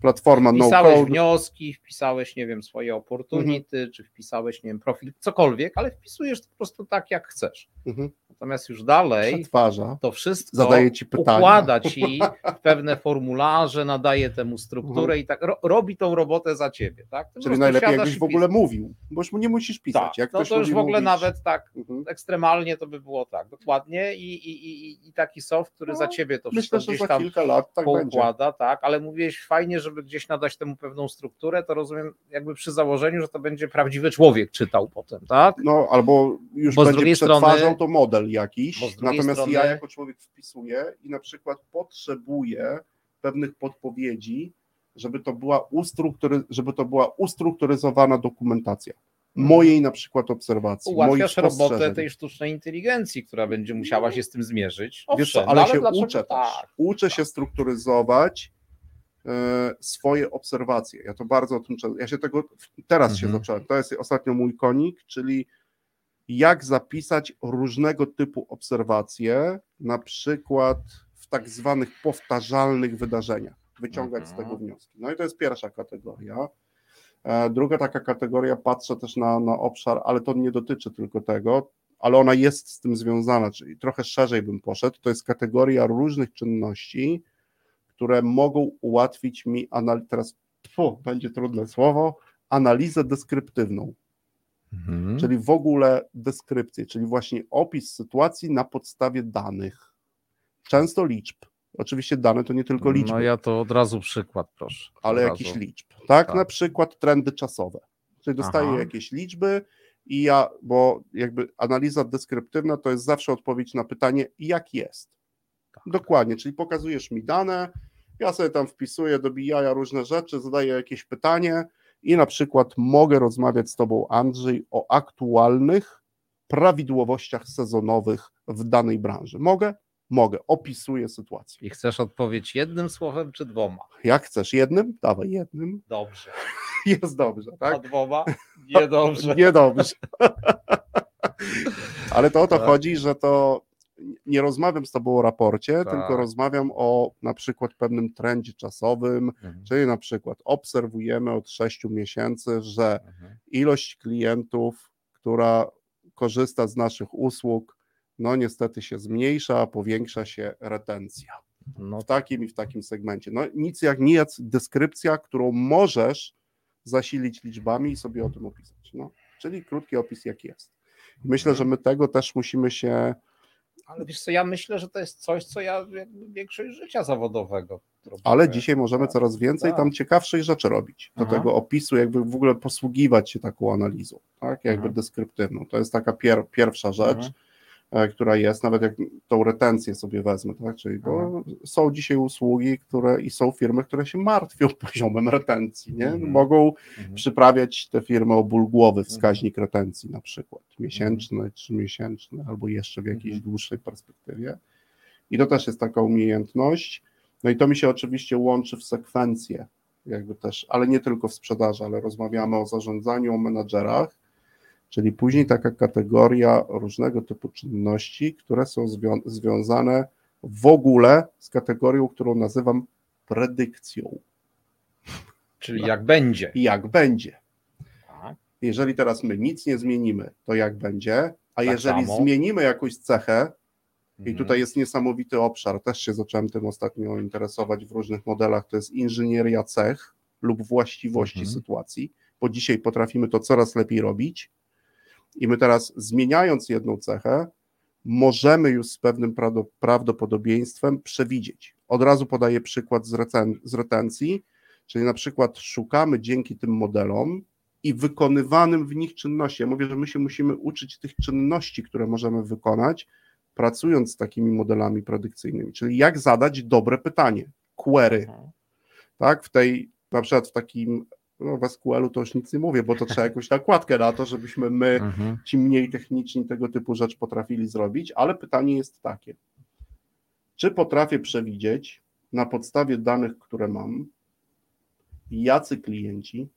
Platforma no
Wpisałeś
code,
wnioski, wpisałeś, nie wiem, swoje opportunity, czy wpisałeś, nie wiem, profil, cokolwiek, ale wpisujesz to po prostu tak, jak chcesz.
mhm.
Natomiast już dalej
przetwarza,
to wszystko
zadaje ci pytania.
układa ci pewne formularze, nadaje temu strukturę
Mhm.
i tak ro, robi tą robotę za ciebie, tak? Ty
Czyli najlepiej jakbyś w ogóle mówił, bo już mu nie musisz pisać.
Tak,
Jak
no to już w ogóle
mówić-
nawet tak
Mhm.
ekstremalnie to by było tak, dokładnie i, i, i, i taki soft, który
No,
za ciebie to wszystko
Myślę,
gdzieś
za
tam
kilka lat tak będzie.
poukłada, tak, ale mówiłeś fajnie, żeby gdzieś nadać temu pewną strukturę, to rozumiem jakby przy założeniu, że to będzie prawdziwy człowiek czytał potem, tak?
No, albo już
Bo z
będzie
drugiej
przetwarzał
strony-
to model jakiś, natomiast
strony-
ja jako człowiek wpisuję i na przykład potrzebuję pewnych podpowiedzi, żeby to była, ustruktury, żeby to była ustrukturyzowana dokumentacja mojej na przykład obserwacji,
Ułatwiasz robotę tej sztucznej inteligencji, która będzie musiała się z tym zmierzyć.
Wiesz co,
Owszem,
ale
no
się
dlaczego
uczę
tak?
Uczę się strukturyzować e, swoje obserwacje. Ja to bardzo o tym ja się tego teraz się
Mhm.
zacząłem. To jest ostatnio mój konik, czyli jak zapisać różnego typu obserwacje, na przykład w tak zwanych powtarzalnych wydarzeniach, wyciągać z
Mhm.
tego wnioski. No i to jest pierwsza kategoria. E, Druga taka kategoria, patrzę też na, na obszar, ale to nie dotyczy tylko tego, ale ona jest z tym związana, czyli trochę szerzej bym poszedł. To jest kategoria różnych czynności, które mogą ułatwić mi analizę, teraz pfu, będzie trudne słowo, analizę deskryptywną,
Mhm.
czyli w ogóle deskrypcję, czyli właśnie opis sytuacji na podstawie danych. Często liczb. Oczywiście dane to nie tylko liczby
No ja to od razu przykład, proszę.
ale
Od
jakichś
razu.
liczb. Tak?
Tak.
na przykład trendy czasowe. Czyli dostaję
Aha.
jakieś liczby i ja, bo jakby analiza deskryptywna to jest zawsze odpowiedź na pytanie, jak jest.
Tak.
Dokładnie, czyli pokazujesz mi dane, ja sobie tam wpisuję do BI różne rzeczy, zadaję jakieś pytanie i na przykład mogę rozmawiać z Tobą, Andrzej, o aktualnych prawidłowościach sezonowych w danej branży. Mogę? Mogę, opisuję sytuację.
I chcesz odpowiedź jednym słowem czy dwoma?
Jak chcesz, jednym? Dawaj jednym.
Dobrze. [laughs]
Jest dobrze,
A
tak?
dwoma? [laughs] Niedobrze.
Niedobrze. [laughs] Ale to o to
Tak.
chodzi, że to nie rozmawiam z tobą o raporcie,
Tak.
tylko rozmawiam o na przykład pewnym trendzie czasowym,
Mhm.
czyli na przykład obserwujemy od 6 miesięcy, że
Mhm.
ilość klientów, która korzysta z naszych usług, no niestety się zmniejsza, a powiększa się retencja
No
w takim i w takim segmencie. No nic jak nic, deskrypcja, którą możesz zasilić liczbami i sobie o tym opisać. No, czyli krótki opis jak jest. Myślę, że my tego też musimy się,
Ale wiesz co, ja myślę, że to jest coś, co ja jakby większość życia zawodowego robię.
ale dzisiaj możemy
Tak,
coraz więcej
tak.
tam ciekawszych rzeczy robić. Do
Aha.
tego opisu jakby w ogóle posługiwać się taką analizą, tak, jakby
Mhm.
deskryptywną. To jest taka pier, pierwsza rzecz.
Mhm.
E, która jest, nawet jak tą retencję sobie wezmę, tak? Czyli bo są dzisiaj usługi, które i są firmy, które się martwią [laughs] poziomem retencji, nie?
Mhm.
Mogą
Mhm.
przyprawiać te firmy o ból głowy, wskaźnik retencji na przykład, miesięczny, trzymiesięczny, albo jeszcze w jakiejś
Mhm.
dłuższej perspektywie. I to też jest taka umiejętność. No i to mi się oczywiście łączy w sekwencję, jakby też, ale nie tylko w sprzedaży, ale rozmawiamy o zarządzaniu, o menadżerach, czyli później taka kategoria różnego typu czynności, które są zwią- związane w ogóle z kategorią, którą nazywam predykcją.
Czyli jak będzie.
I jak będzie.
Tak.
Jeżeli teraz my nic nie zmienimy, to jak będzie, a
Tak
jeżeli
samo.
zmienimy jakąś cechę, i
Mhm.
tutaj jest niesamowity obszar, też się zacząłem tym ostatnio interesować w różnych modelach, to jest inżynieria cech lub właściwości
Mhm.
sytuacji, bo dzisiaj potrafimy to coraz lepiej robić i my teraz zmieniając jedną cechę, możemy już z pewnym prawdo- prawdopodobieństwem przewidzieć. Od razu podaję przykład z, recen- z retencji, czyli na przykład szukamy dzięki tym modelom i wykonywanym w nich czynności. Ja mówię, że my się musimy uczyć tych czynności, które możemy wykonać, pracując z takimi modelami predykcyjnymi, czyli jak zadać dobre pytanie, query,
Mhm.
tak, w tej, na przykład w takim, no w SQL-u to już nic nie mówię, bo to trzeba jakąś nakładkę na to, żebyśmy my,
Mhm.
ci mniej techniczni tego typu rzecz potrafili zrobić, ale pytanie jest takie, czy potrafię przewidzieć na podstawie danych, które mam, jacy klienci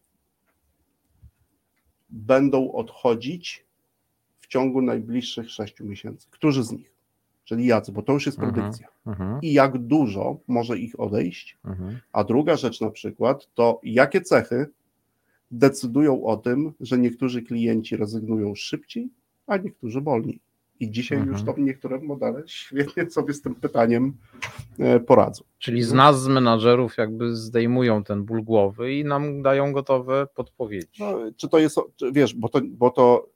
będą odchodzić w ciągu najbliższych 6 miesięcy. Którzy z nich? Czyli jacy, bo to już jest
Mhm.
predykcja.
Mhm.
I jak dużo może ich odejść?
Mhm.
A druga rzecz na przykład to jakie cechy decydują o tym, że niektórzy klienci rezygnują szybciej, a niektórzy wolniej. I dzisiaj
Mhm.
już to niektóre modele świetnie sobie z tym pytaniem e, poradzą.
Czyli z nas, z menadżerów, jakby zdejmują ten ból głowy i nam dają gotowe podpowiedzi.
No, czy to jest, czy, wiesz, bo to, bo to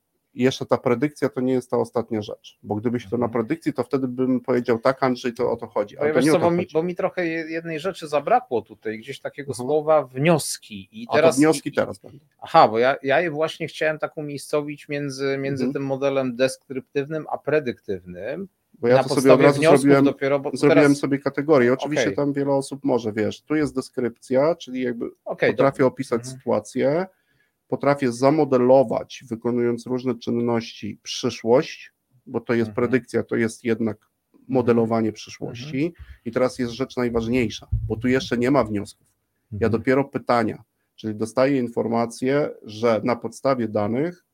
jeszcze ta predykcja to nie jest ta ostatnia rzecz, bo gdybyś to na
Mhm.
predykcji, to wtedy bym powiedział tak, Andrzej, to o to chodzi. Ale to nie
co, bo, mi, bo mi trochę je- jednej rzeczy zabrakło tutaj, gdzieś takiego
Mhm.
słowa wnioski. I
A to
teraz,
wnioski
i-
teraz będą.
Aha, bo ja, ja je właśnie chciałem tak umiejscowić między, między
Mhm.
tym modelem deskryptywnym a predyktywnym.
Bo ja
na
to sobie od razu zrobiłem,
dopiero, bo
zrobiłem
teraz,
sobie kategorię. Oczywiście
Okej.
tam wiele osób może, wiesz, tu jest deskrypcja, czyli jakby
okej,
potrafię
do-
opisać
Mhm.
sytuację, potrafię zamodelować, wykonując różne czynności, przyszłość, bo to jest
Mhm.
predykcja, to jest jednak modelowanie przyszłości. I teraz jest rzecz najważniejsza, bo tu jeszcze nie ma wniosków. Ja
Mhm.
dopiero pytania, czyli dostaję informację, że na podstawie danych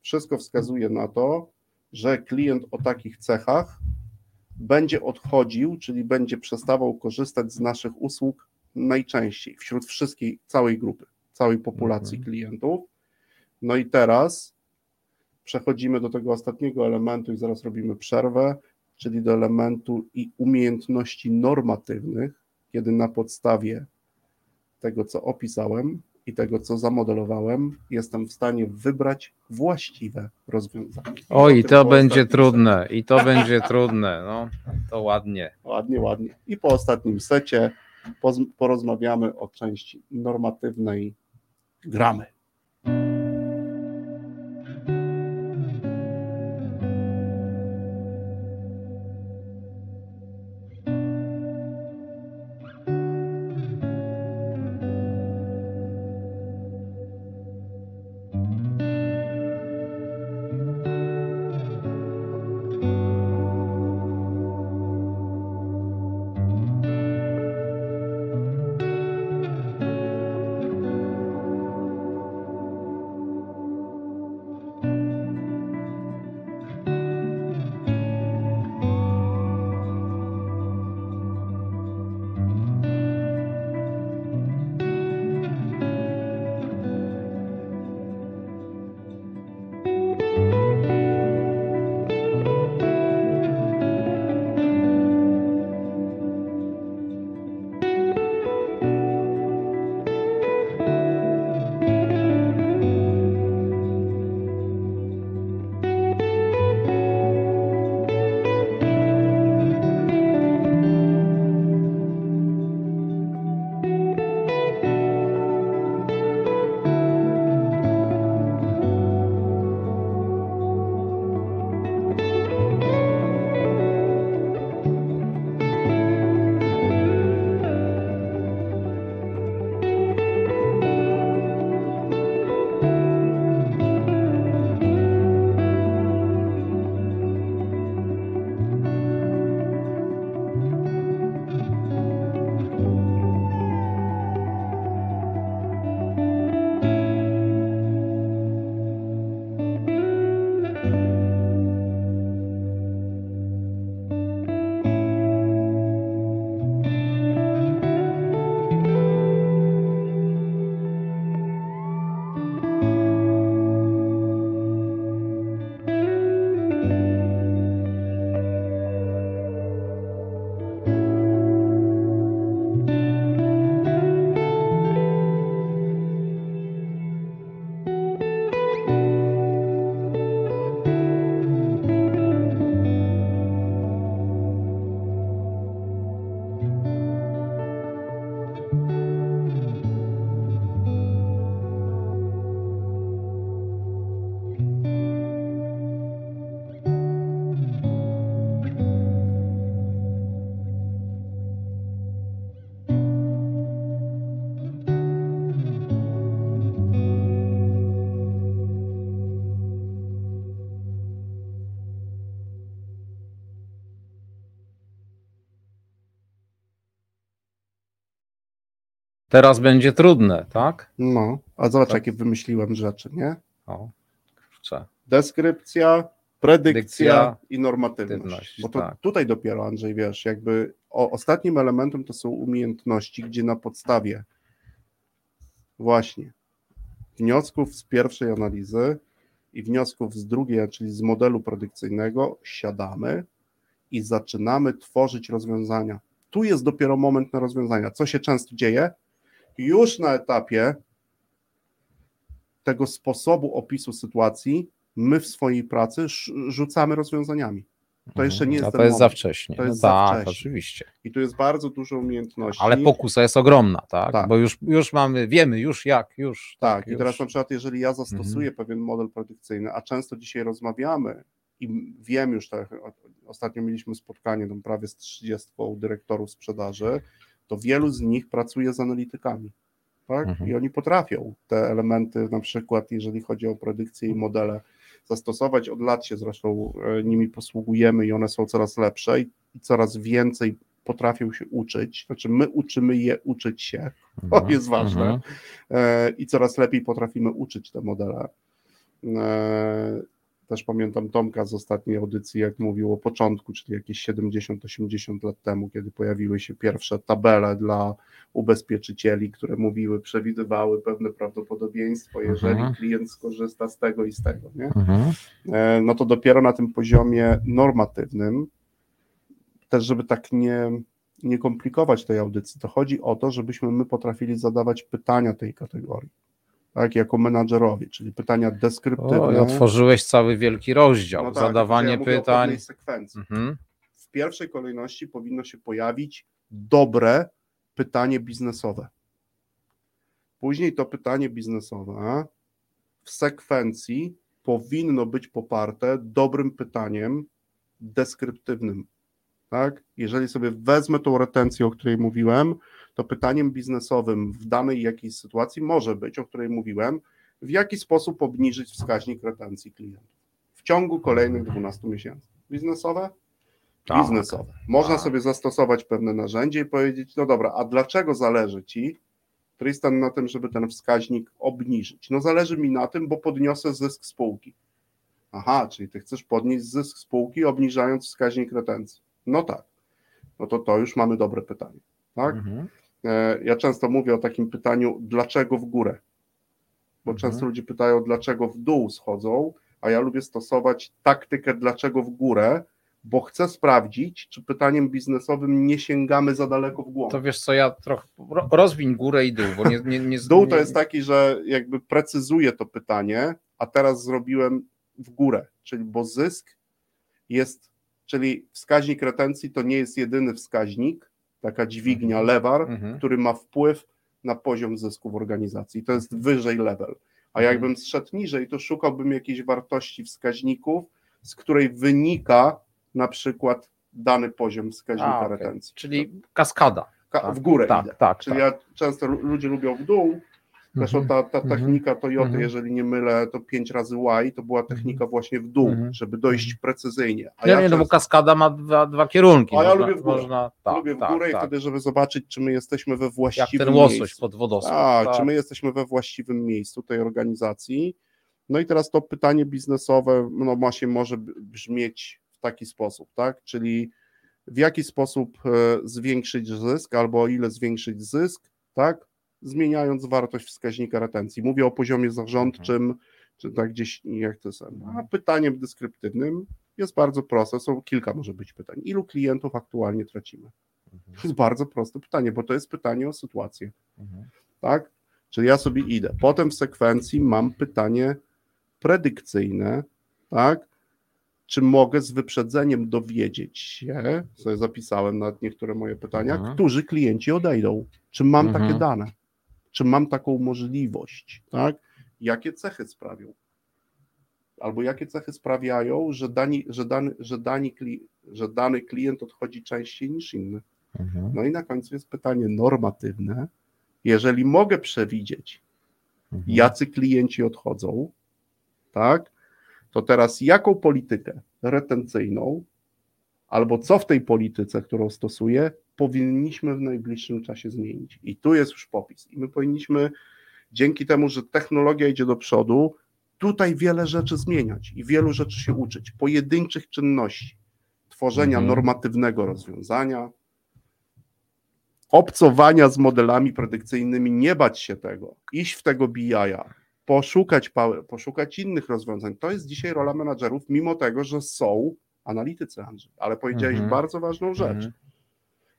wszystko wskazuje na to, że klient o takich cechach będzie odchodził, czyli będzie przestawał korzystać z naszych usług najczęściej wśród wszystkiej, całej grupy, całej populacji
Mhm.
klientów. No i teraz przechodzimy do tego ostatniego elementu i zaraz robimy przerwę, czyli do elementu i umiejętności normatywnych, kiedy na podstawie tego, co opisałem i tego, co zamodelowałem, jestem w stanie wybrać właściwe rozwiązanie. O
i to będzie trudne, i to będzie trudne, no, to ładnie.
Ładnie, ładnie. I po ostatnim secie porozmawiamy o części normatywnej gramy.
Teraz będzie trudne, tak?
No, a zobacz,
Tak.
jakie wymyśliłem rzeczy, nie?
O, kurczę.
Deskrypcja, predykcja
Dykcja,
i normatywność.
normatywność,
Bo to
tak.
tutaj dopiero, Andrzej, wiesz, jakby o, ostatnim elementem to są umiejętności, gdzie na podstawie właśnie wniosków z pierwszej analizy i wniosków z drugiej, czyli z modelu predykcyjnego, siadamy i zaczynamy tworzyć rozwiązania. Tu jest dopiero moment na rozwiązania. Co się często dzieje? Już na etapie tego sposobu opisu sytuacji, my w swojej pracy rzucamy rozwiązaniami. To jeszcze nie jest
A to jest za
moment.
wcześnie.
To
no
jest za
tak,
wcześnie.
oczywiście.
I tu jest bardzo dużo umiejętności.
Ale pokusa jest ogromna, tak?
Tak.
Bo już, już mamy, wiemy już jak, już.
Tak, i
już.
teraz na przykład, jeżeli ja zastosuję
Mhm.
pewien model predykcyjny, a często dzisiaj rozmawiamy i wiem już, tak, ostatnio mieliśmy spotkanie tam prawie z 30 dyrektorów sprzedaży, to wielu z nich pracuje z analitykami. Tak?
Mhm.
I oni potrafią te elementy, na przykład jeżeli chodzi o predykcje i modele, zastosować. Od lat się zresztą e, nimi posługujemy i one są coraz lepsze i, i coraz więcej potrafią się uczyć. Znaczy, my uczymy je uczyć się, [laughs] to
Mhm,
jest ważne.
mhm.
E, i coraz lepiej potrafimy uczyć te modele. Też pamiętam Tomka z ostatniej audycji, jak mówił o początku, czyli jakieś 70-80 lat temu, kiedy pojawiły się pierwsze tabele dla ubezpieczycieli, które mówiły, przewidywały pewne prawdopodobieństwo, jeżeli
Mhm.
klient skorzysta z tego i z tego. Nie?
Mhm.
E, no to dopiero na tym poziomie normatywnym, też żeby tak nie, nie komplikować tej audycji, to chodzi o to, żebyśmy my potrafili zadawać pytania tej kategorii, tak, jako menadżerowie, czyli pytania deskryptywne.
O, i otworzyłeś cały wielki rozdział.
No tak,
Zadawanie
ja
pytań. Mhm.
W pierwszej kolejności powinno się pojawić dobre pytanie biznesowe. Później to pytanie biznesowe w sekwencji powinno być poparte dobrym pytaniem deskryptywnym. Tak? Jeżeli sobie wezmę tą retencję, o której mówiłem, to pytaniem biznesowym w danej jakiejś sytuacji może być, o której mówiłem, w jaki sposób obniżyć wskaźnik retencji klientów w ciągu kolejnych 12 miesięcy. Biznesowe?
Tak.
Biznesowe. Można
Tak.
sobie zastosować pewne narzędzie i powiedzieć, no dobra, a dlaczego zależy Ci, Tristan, na tym, żeby ten wskaźnik obniżyć? No zależy mi na tym, bo podniosę zysk spółki. Aha, czyli Ty chcesz podnieść zysk spółki, obniżając wskaźnik retencji. No tak. No to to już mamy dobre pytanie. Tak?
Mhm.
E, Ja często mówię o takim pytaniu, dlaczego w górę? Bo
Mhm.
często ludzie pytają, dlaczego w dół schodzą, a ja lubię stosować taktykę, dlaczego w górę, bo chcę sprawdzić, czy pytaniem biznesowym nie sięgamy za daleko w głąb.
To wiesz co, ja trochę ro- rozwiń górę i dół, bo nie, nie, nie [laughs]
Dół to jest taki, że jakby precyzuję to pytanie, a teraz zrobiłem w górę, czyli bo zysk jest, czyli wskaźnik retencji to nie jest jedyny wskaźnik, taka dźwignia,
Mhm.
lewar,
Mhm.
który ma wpływ na poziom zysku w organizacji. To jest wyżej level. A
Mhm.
jakbym zszedł niżej, to szukałbym jakiejś wartości wskaźników, z której wynika na przykład dany poziom wskaźnika
A, okej.
retencji.
Czyli kaskada.
Ka-
tak,
w górę
tak,
idę.
tak,
Czyli
tak.
ja często lu- ludzie lubią w dół. Zresztą ta, ta
Mhm.
technika Toyoty,
Mhm.
jeżeli nie mylę, to 5 razy Y, to była technika właśnie w dół,
Mhm.
żeby dojść precyzyjnie. A
Nie,
ja
nie, no bo kaskada ma dwa, dwa kierunki.
A ja
można,
lubię w górę.
Można, tak,
lubię w
tak,
górę i
tak.
wtedy, żeby zobaczyć, czy my jesteśmy we
Jak
właściwym
ten łosoś
miejscu.
pod wodospad.
Tak, czy my jesteśmy we właściwym miejscu tej organizacji. No i teraz to pytanie biznesowe no, ma się może brzmieć w taki sposób, tak? Czyli w jaki sposób e, zwiększyć zysk, albo o ile zwiększyć zysk, tak? Zmieniając wartość wskaźnika retencji. Mówię o poziomie zarządczym, czy tak gdzieś, jak to jest. A pytaniem deskryptywnym jest bardzo proste, są kilka może być pytań. Ilu klientów aktualnie tracimy? To jest bardzo proste pytanie, bo to jest pytanie o sytuację
Mhm.
tak? Czyli ja sobie idę. Potem w sekwencji mam pytanie predykcyjne, tak? Czy mogę z wyprzedzeniem dowiedzieć się, sobie zapisałem nawet niektóre moje pytania,
Mhm.
którzy klienci odejdą? Czy mam
Mhm.
takie dane? Czy mam taką możliwość, tak? Jakie cechy sprawią? Albo jakie cechy sprawiają, że, dani, że, dany, że, dani, kli- że dany klient odchodzi częściej niż inny?
Mhm.
No i na końcu jest pytanie normatywne. Jeżeli mogę przewidzieć,
Mhm.
jacy klienci odchodzą, tak, to teraz jaką politykę retencyjną albo co w tej polityce, którą stosuję, powinniśmy w najbliższym czasie zmienić. I tu jest już popis. I my powinniśmy, dzięki temu, że technologia idzie do przodu, tutaj wiele rzeczy zmieniać i wielu rzeczy się uczyć. Pojedynczych czynności, tworzenia
Mhm.
normatywnego rozwiązania, obcowania z modelami predykcyjnymi, nie bać się tego, iść w tego BI-a, poszukać, poszukać innych rozwiązań. To jest dzisiaj rola menadżerów, mimo tego, że są analitycy, Andrzej. Ale powiedziałeś
Mhm.
bardzo ważną rzecz.
Mhm.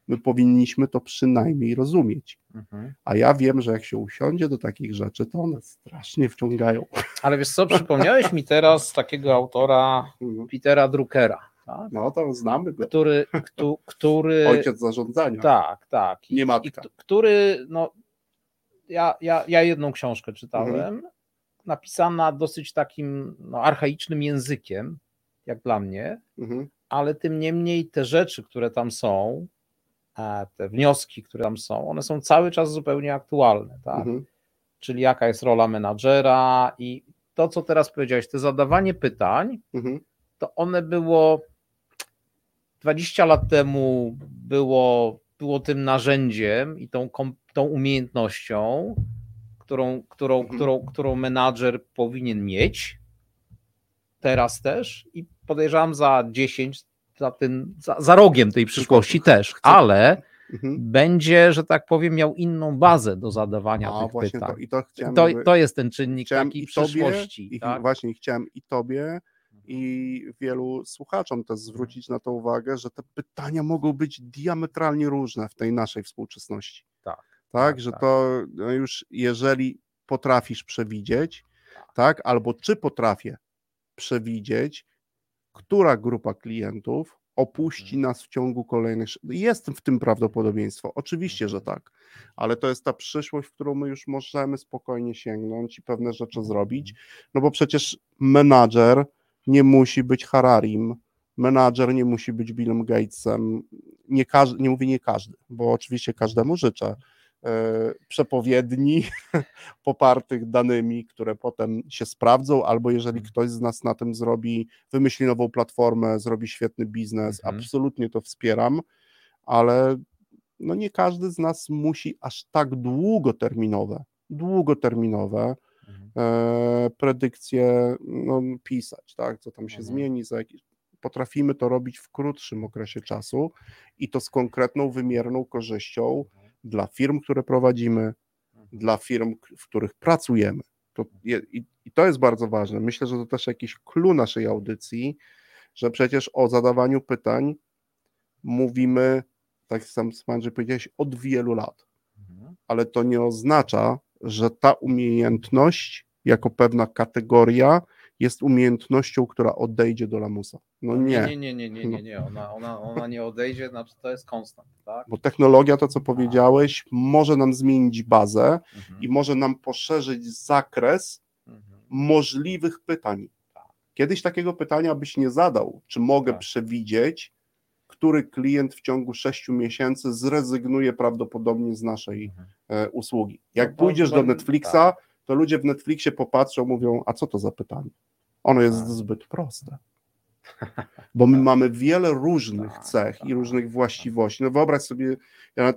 My powinniśmy to przynajmniej rozumieć.
Mhm.
A ja wiem, że jak się usiądzie do takich rzeczy, to one strasznie wciągają.
Ale wiesz co, przypomniałeś mi teraz takiego autora Petera Druckera, tak?
No to znamy go.
który, ktu, który [laughs]
Ojciec zarządzania.
tak, tak, I,
Nie
i,
matka.
k- który, no, ja, ja, ja jedną książkę czytałem,
Mhm.
napisana dosyć takim no, archaicznym językiem, jak dla mnie,
Mhm.
ale tym niemniej te rzeczy, które tam są, te wnioski, które tam są, one są cały czas zupełnie aktualne, tak?
Mhm.
Czyli jaka jest rola menadżera i to, co teraz powiedziałeś, to zadawanie pytań,
Mhm.
to one było 20 lat temu było, było tym narzędziem i tą, tą umiejętnością, którą, którą,
Mhm.
którą, którą menadżer powinien mieć. Teraz też i podejrzewam za 10, za, tym, za, za rogiem tej przyszłości też, ale
Mhm.
będzie, że tak powiem, miał inną bazę do zadawania
A
tych
właśnie
pytań.
to, i to chciałem,
To, to jest ten czynnik
chciałem
taki
i tobie,
przyszłości.
i
tak?
właśnie chciałem i tobie, i wielu słuchaczom też zwrócić na to uwagę, że te pytania mogą być diametralnie różne w tej naszej współczesności.
Tak,
Tak,
tak,
że
tak.
to no już jeżeli potrafisz przewidzieć, tak, albo czy potrafię przewidzieć, która grupa klientów opuści
Mhm.
nas w ciągu kolejnych. Jest w tym prawdopodobieństwo, oczywiście, że
Mhm.
tak, ale to jest ta przyszłość, w którą my już możemy spokojnie sięgnąć i pewne rzeczy
Mhm.
zrobić, no bo przecież menadżer nie musi być Hararim, menadżer nie musi być Billem Gatesem, nie, każdy, nie mówię nie każdy, bo oczywiście każdemu życzę przepowiedni [laughs] popartych danymi, które potem się sprawdzą, albo jeżeli
Mhm.
ktoś z nas na tym zrobi, wymyśli nową platformę, zrobi świetny biznes,
Mhm.
absolutnie to wspieram, ale no nie każdy z nas musi aż tak długoterminowe, długoterminowe
Mhm.
e, predykcje no, pisać, tak, co tam się
Mhm.
zmieni za jakiś potrafimy to robić w krótszym okresie czasu i to z konkretną, wymierną korzyścią dla firm, które prowadzimy, dla firm, w których pracujemy. To je, i, I to jest bardzo ważne. Myślę, że to też jakiś clue naszej audycji, że przecież o zadawaniu pytań mówimy, tak sam Andrzej powiedziałeś, od wielu lat
Mhm.
ale to nie oznacza, że ta umiejętność jako pewna kategoria jest umiejętnością, która odejdzie do lamusa. No nie,
Nie, nie, nie, nie, nie, nie. Ona, ona, ona nie odejdzie, znaczy to jest konstant, tak?
bo technologia, to co powiedziałeś, może nam zmienić bazę
Mhm.
i może nam poszerzyć zakres
Mhm.
możliwych pytań. Kiedyś takiego pytania byś nie zadał, czy mogę
Tak.
przewidzieć, który klient w ciągu 6 miesięcy zrezygnuje prawdopodobnie z naszej
Mhm.
e, usługi. Jak
No
pójdziesz do Netflixa,
tak.
to ludzie w Netflixie popatrzą, mówią, a co to za pytanie? Ono jest
Tak.
zbyt proste. Bo my mamy wiele różnych
Tak,
cech
tak,
i różnych właściwości. No wyobraź sobie, ja,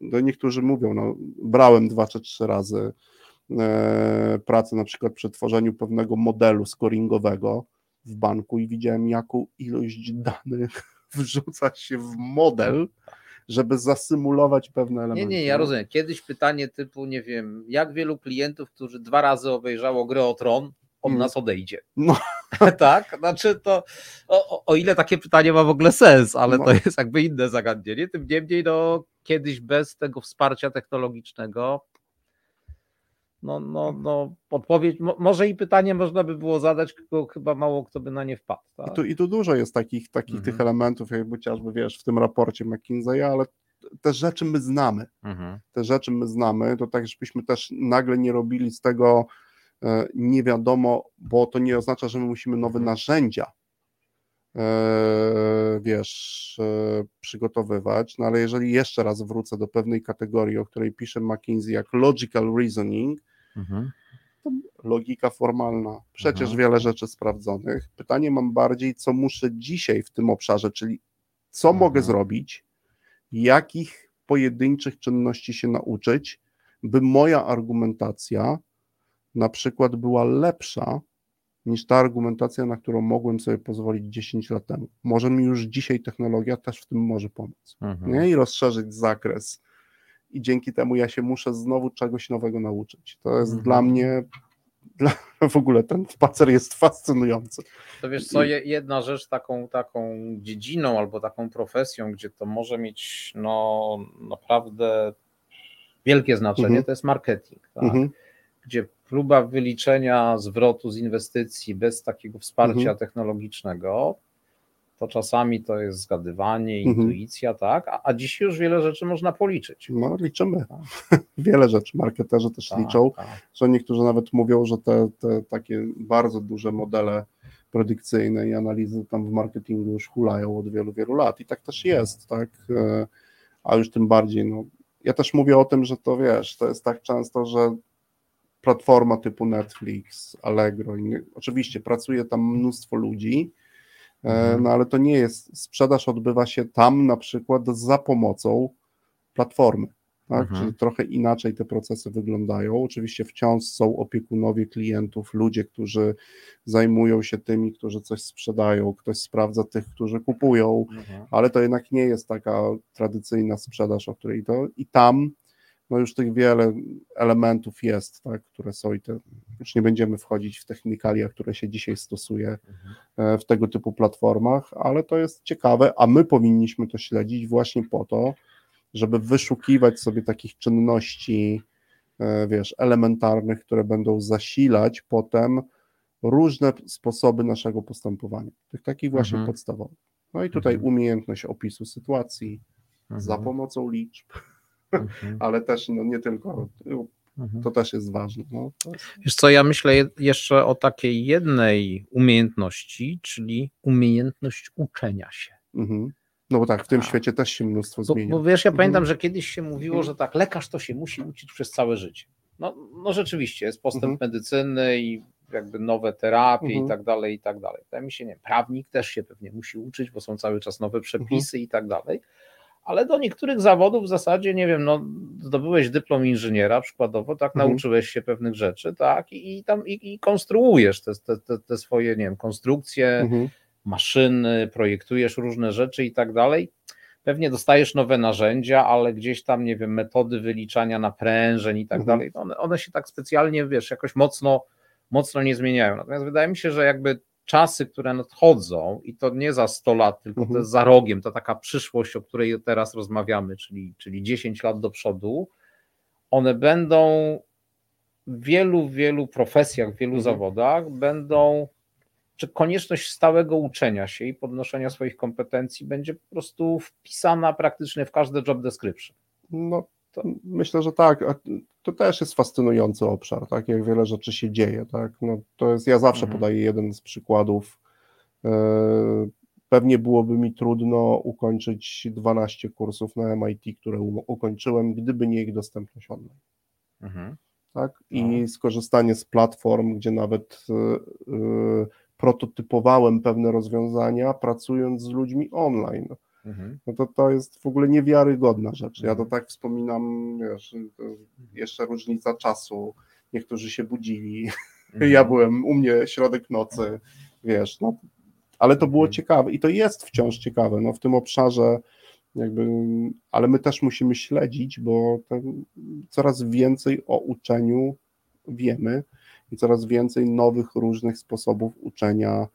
no niektórzy mówią, no brałem dwa czy trzy razy e, pracę na przykład przy tworzeniu pewnego modelu scoringowego w banku i widziałem, jaką ilość danych [laughs] wrzuca się w model, żeby zasymulować pewne
Nie,
elementy.
nie, ja
No.
rozumiem. Kiedyś pytanie typu, nie wiem, jak wielu klientów, którzy dwa razy obejrzało grę o Tron, od
Mm.
nas odejdzie.
No. [laughs]
tak? Znaczy to, o, o- ile takie pytanie ma w ogóle sens, ale
No.
to jest jakby inne zagadnienie. Tym niemniej, no, kiedyś bez tego wsparcia technologicznego, no, no, no, odpowiedź, mo, może i pytanie można by było zadać, tylko chyba mało kto by na nie wpadł.
I
Tak?
tu, I tu dużo jest takich, takich
Mhm.
tych elementów, jak chociażby wiesz, w tym raporcie McKinsey'a, ale te rzeczy my znamy.
Mhm.
Te rzeczy my znamy, to tak, żebyśmy też nagle nie robili z tego nie wiadomo, bo to nie oznacza, że my musimy nowe
Mhm.
narzędzia e, wiesz, e, przygotowywać, no ale jeżeli jeszcze raz wrócę do pewnej kategorii, o której pisze McKinsey, jak logical reasoning,
Mhm.
logika formalna, przecież
Mhm.
wiele rzeczy sprawdzonych. Pytanie mam bardziej, co muszę dzisiaj w tym obszarze, czyli co
Mhm.
mogę zrobić, jakich pojedynczych czynności się nauczyć, by moja argumentacja na przykład była lepsza niż ta argumentacja, na którą mogłem sobie pozwolić 10 lat temu. Może mi już dzisiaj technologia też w tym może pomóc.
Mhm.
Nie? I rozszerzyć zakres. I dzięki temu ja się muszę znowu czegoś nowego nauczyć. To jest
Mhm.
dla mnie, dla, [laughs] w ogóle ten spacer jest fascynujący.
To wiesz co, je- jedna rzecz taką, taką dziedziną albo taką profesją, gdzie to może mieć no, naprawdę wielkie znaczenie,
Mhm.
to jest marketing. Tak?
Mhm.
Gdzie próba wyliczenia zwrotu z inwestycji bez takiego wsparcia
Mhm.
technologicznego, to czasami to jest zgadywanie,
Mhm.
intuicja, tak? A, a dziś już wiele rzeczy można policzyć.
No, liczymy. [laughs] Wiele rzeczy marketerzy też
Tak,
liczą,
tak.
że niektórzy nawet mówią, że te, te takie bardzo duże modele predykcyjne i analizy tam w marketingu już hulają od wielu, wielu lat i tak też jest, tak? E, A już tym bardziej, no, ja też mówię o tym, że to wiesz, to jest tak często, że platforma typu Netflix, Allegro, oczywiście pracuje tam mnóstwo ludzi, e,
Mhm.
no ale to nie jest, sprzedaż odbywa się tam na przykład za pomocą platformy. Tak?
Mhm.
Czyli trochę inaczej te procesy wyglądają. Oczywiście wciąż są opiekunowie klientów, ludzie, którzy zajmują się tymi, którzy coś sprzedają, ktoś sprawdza tych, którzy kupują,
Mhm.
ale to jednak nie jest taka tradycyjna sprzedaż, o której to i tam no już tych wiele elementów jest, tak, które są i te, już nie będziemy wchodzić w technikalia, które się dzisiaj stosuje e, w tego typu platformach, ale to jest ciekawe, a my powinniśmy to śledzić właśnie po to, żeby wyszukiwać sobie takich czynności, e, wiesz, elementarnych, które będą zasilać potem różne sposoby naszego postępowania, tych takich właśnie
Mhm.
podstawowych. No i tutaj
Mhm.
umiejętność opisu sytuacji za
Mhm.
pomocą liczb,
Mhm.
ale też no, nie tylko,
Mhm.
to też jest ważne. No,
Wiesz co, ja myślę je- jeszcze o takiej jednej umiejętności, czyli umiejętność uczenia się.
mhm. No bo tak, w tym
A.
świecie też się mnóstwo
Bo,
zmienia.
bo wiesz, ja
Mhm.
pamiętam, że kiedyś się mówiło,
Mhm.
że tak, lekarz to się musi uczyć przez całe życie. No, no rzeczywiście, jest postęp medycyny i jakby nowe terapie
Mhm.
i tak dalej, i tak dalej. Wydaje mi się, nie, prawnik też się pewnie musi uczyć, bo są cały czas nowe przepisy
Mhm.
i tak dalej. Ale do niektórych zawodów w zasadzie, nie wiem, no, zdobyłeś dyplom inżyniera przykładowo, tak,
Mhm.
nauczyłeś się pewnych rzeczy, tak, i, i tam i, i konstruujesz te, te, te, swoje, nie wiem, konstrukcje,
Mhm.
maszyny, projektujesz różne rzeczy i tak dalej. Pewnie dostajesz nowe narzędzia, ale gdzieś tam, nie wiem, metody wyliczania naprężeń i tak
Mhm.
dalej, one, one się tak specjalnie, wiesz, jakoś mocno, mocno nie zmieniają. Natomiast wydaje mi się, że jakby czasy, które nadchodzą i to nie za 100 lat, tylko to
Mhm.
jest za rogiem, to taka przyszłość, o której teraz rozmawiamy, czyli, czyli 10 lat do przodu, one będą w wielu, wielu profesjach, w wielu
Mhm.
zawodach będą czy konieczność stałego uczenia się i podnoszenia swoich kompetencji będzie po prostu wpisana praktycznie w każde job description.
No, to myślę, że tak. To też jest fascynujący obszar, tak, jak wiele rzeczy się dzieje, tak. No, to jest, ja zawsze
Mhm.
podaję jeden z przykładów. E, Pewnie byłoby mi trudno ukończyć 12 kursów na MIT, które ukończyłem, gdyby nie ich dostępność online. tak? I
No.
skorzystanie z platform, gdzie nawet y, y, prototypowałem pewne rozwiązania, pracując z ludźmi online. No to to jest w ogóle niewiarygodna rzecz. Ja to
Mhm.
tak wspominam, wiesz, jeszcze różnica czasu. Niektórzy się budzili. [laughs] Ja byłem u mnie środek nocy, wiesz, no, ale to było
Mhm.
ciekawe i to jest wciąż ciekawe, no w tym obszarze jakby, ale my też musimy śledzić, bo coraz więcej o uczeniu wiemy i coraz więcej nowych różnych sposobów uczenia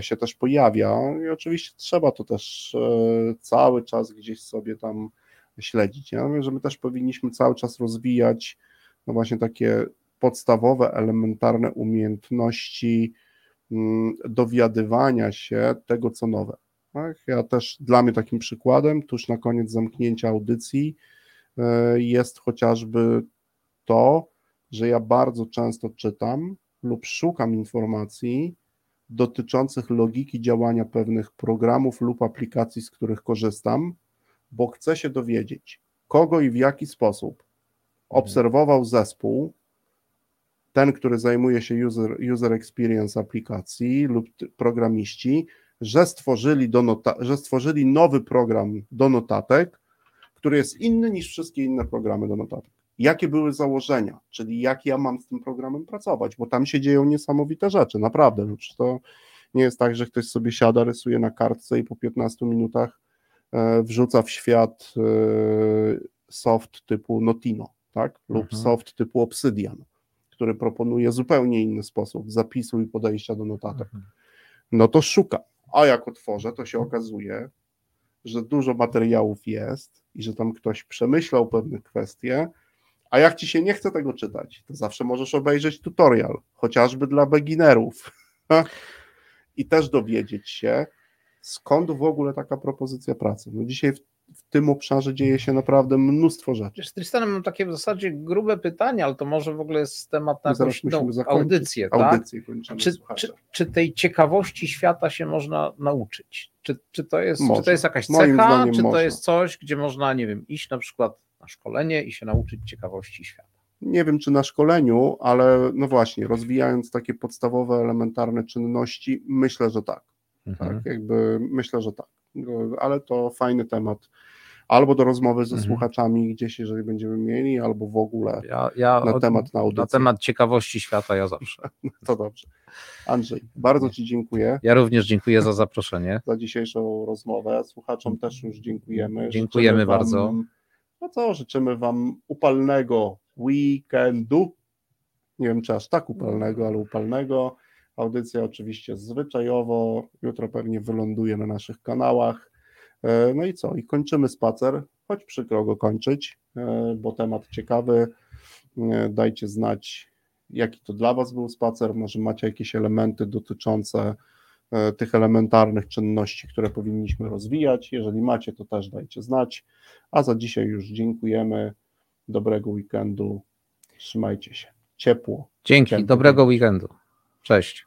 się też pojawia i oczywiście trzeba to też e, cały czas gdzieś sobie tam śledzić. Ja że my też powinniśmy cały czas rozwijać no właśnie takie podstawowe, elementarne umiejętności mm, dowiadywania się tego, co nowe. Tak? Ja też dla mnie takim przykładem, tuż na koniec zamknięcia audycji, e, jest chociażby to, że ja bardzo często czytam lub szukam informacji dotyczących logiki działania pewnych programów lub aplikacji, z których korzystam, bo chcę się dowiedzieć, kogo i w jaki sposób obserwował zespół, ten, który zajmuje się user, user experience aplikacji lub programiści, że stworzyli, do nota- że stworzyli nowy program do notatek, który jest inny niż wszystkie inne programy do notatek. Jakie były założenia, czyli jak ja mam z tym programem pracować, bo tam się dzieją niesamowite rzeczy, naprawdę. No, to nie jest tak, że ktoś sobie siada, rysuje na kartce i po 15 minutach e, wrzuca w świat e, soft typu Notino, tak? Lub
Mhm.
soft typu Obsidian, który proponuje zupełnie inny sposób zapisu i podejścia do notatek. No to szuka. A jak otworzę, to się okazuje, że dużo materiałów jest i że tam ktoś przemyślał pewne kwestie, a jak ci się nie chce tego czytać, to zawsze możesz obejrzeć tutorial, chociażby dla beginnerów. [laughs] I też dowiedzieć się, skąd w ogóle taka propozycja pracy. No dzisiaj w, w tym obszarze dzieje się naprawdę mnóstwo rzeczy.
Z Tristanem mam takie w zasadzie grube pytanie, ale to może w ogóle jest temat na jakąś no, audycję, tak?
Audycję kończymy,
Czy, czy, czy tej ciekawości świata się można nauczyć? Czy, czy, to, jest, czy to jest jakaś
Moim
cecha,
zdaniem
czy to
można.
jest coś, gdzie można, nie wiem, iść na przykład na szkolenie i się nauczyć ciekawości świata?
nie wiem czy na szkoleniu, ale no właśnie, rozwijając takie podstawowe, elementarne czynności, myślę, że tak.
Mhm.
tak jakby myślę, że tak. No, Ale to fajny temat. Albo do rozmowy ze
Mhm.
słuchaczami gdzieś, jeżeli będziemy mieli, albo w ogóle
Ja, ja
na
od-
temat na audycji.
na temat ciekawości świata ja zawsze. [laughs]
To dobrze. Andrzej, bardzo Ci dziękuję
Ja również dziękuję za zaproszenie.
za dzisiejszą rozmowę. Słuchaczom też już dziękujemy.
Dziękujemy bardzo.
No co, życzymy Wam upalnego weekendu. Nie wiem, czy aż tak upalnego, ale upalnego. Audycja oczywiście zwyczajowo. Jutro pewnie wyląduje na naszych kanałach. E, No i co? I kończymy spacer, choć przykro go kończyć, e, bo temat ciekawy. E, Dajcie znać, jaki to dla Was był spacer. Może macie jakieś elementy dotyczące tych elementarnych czynności, które powinniśmy rozwijać. Jeżeli macie, to też dajcie znać. A za dzisiaj już dziękujemy. Dobrego weekendu. Trzymajcie się. Ciepło.
Dzięki,
Dziękuję.
dobrego weekendu. Cześć.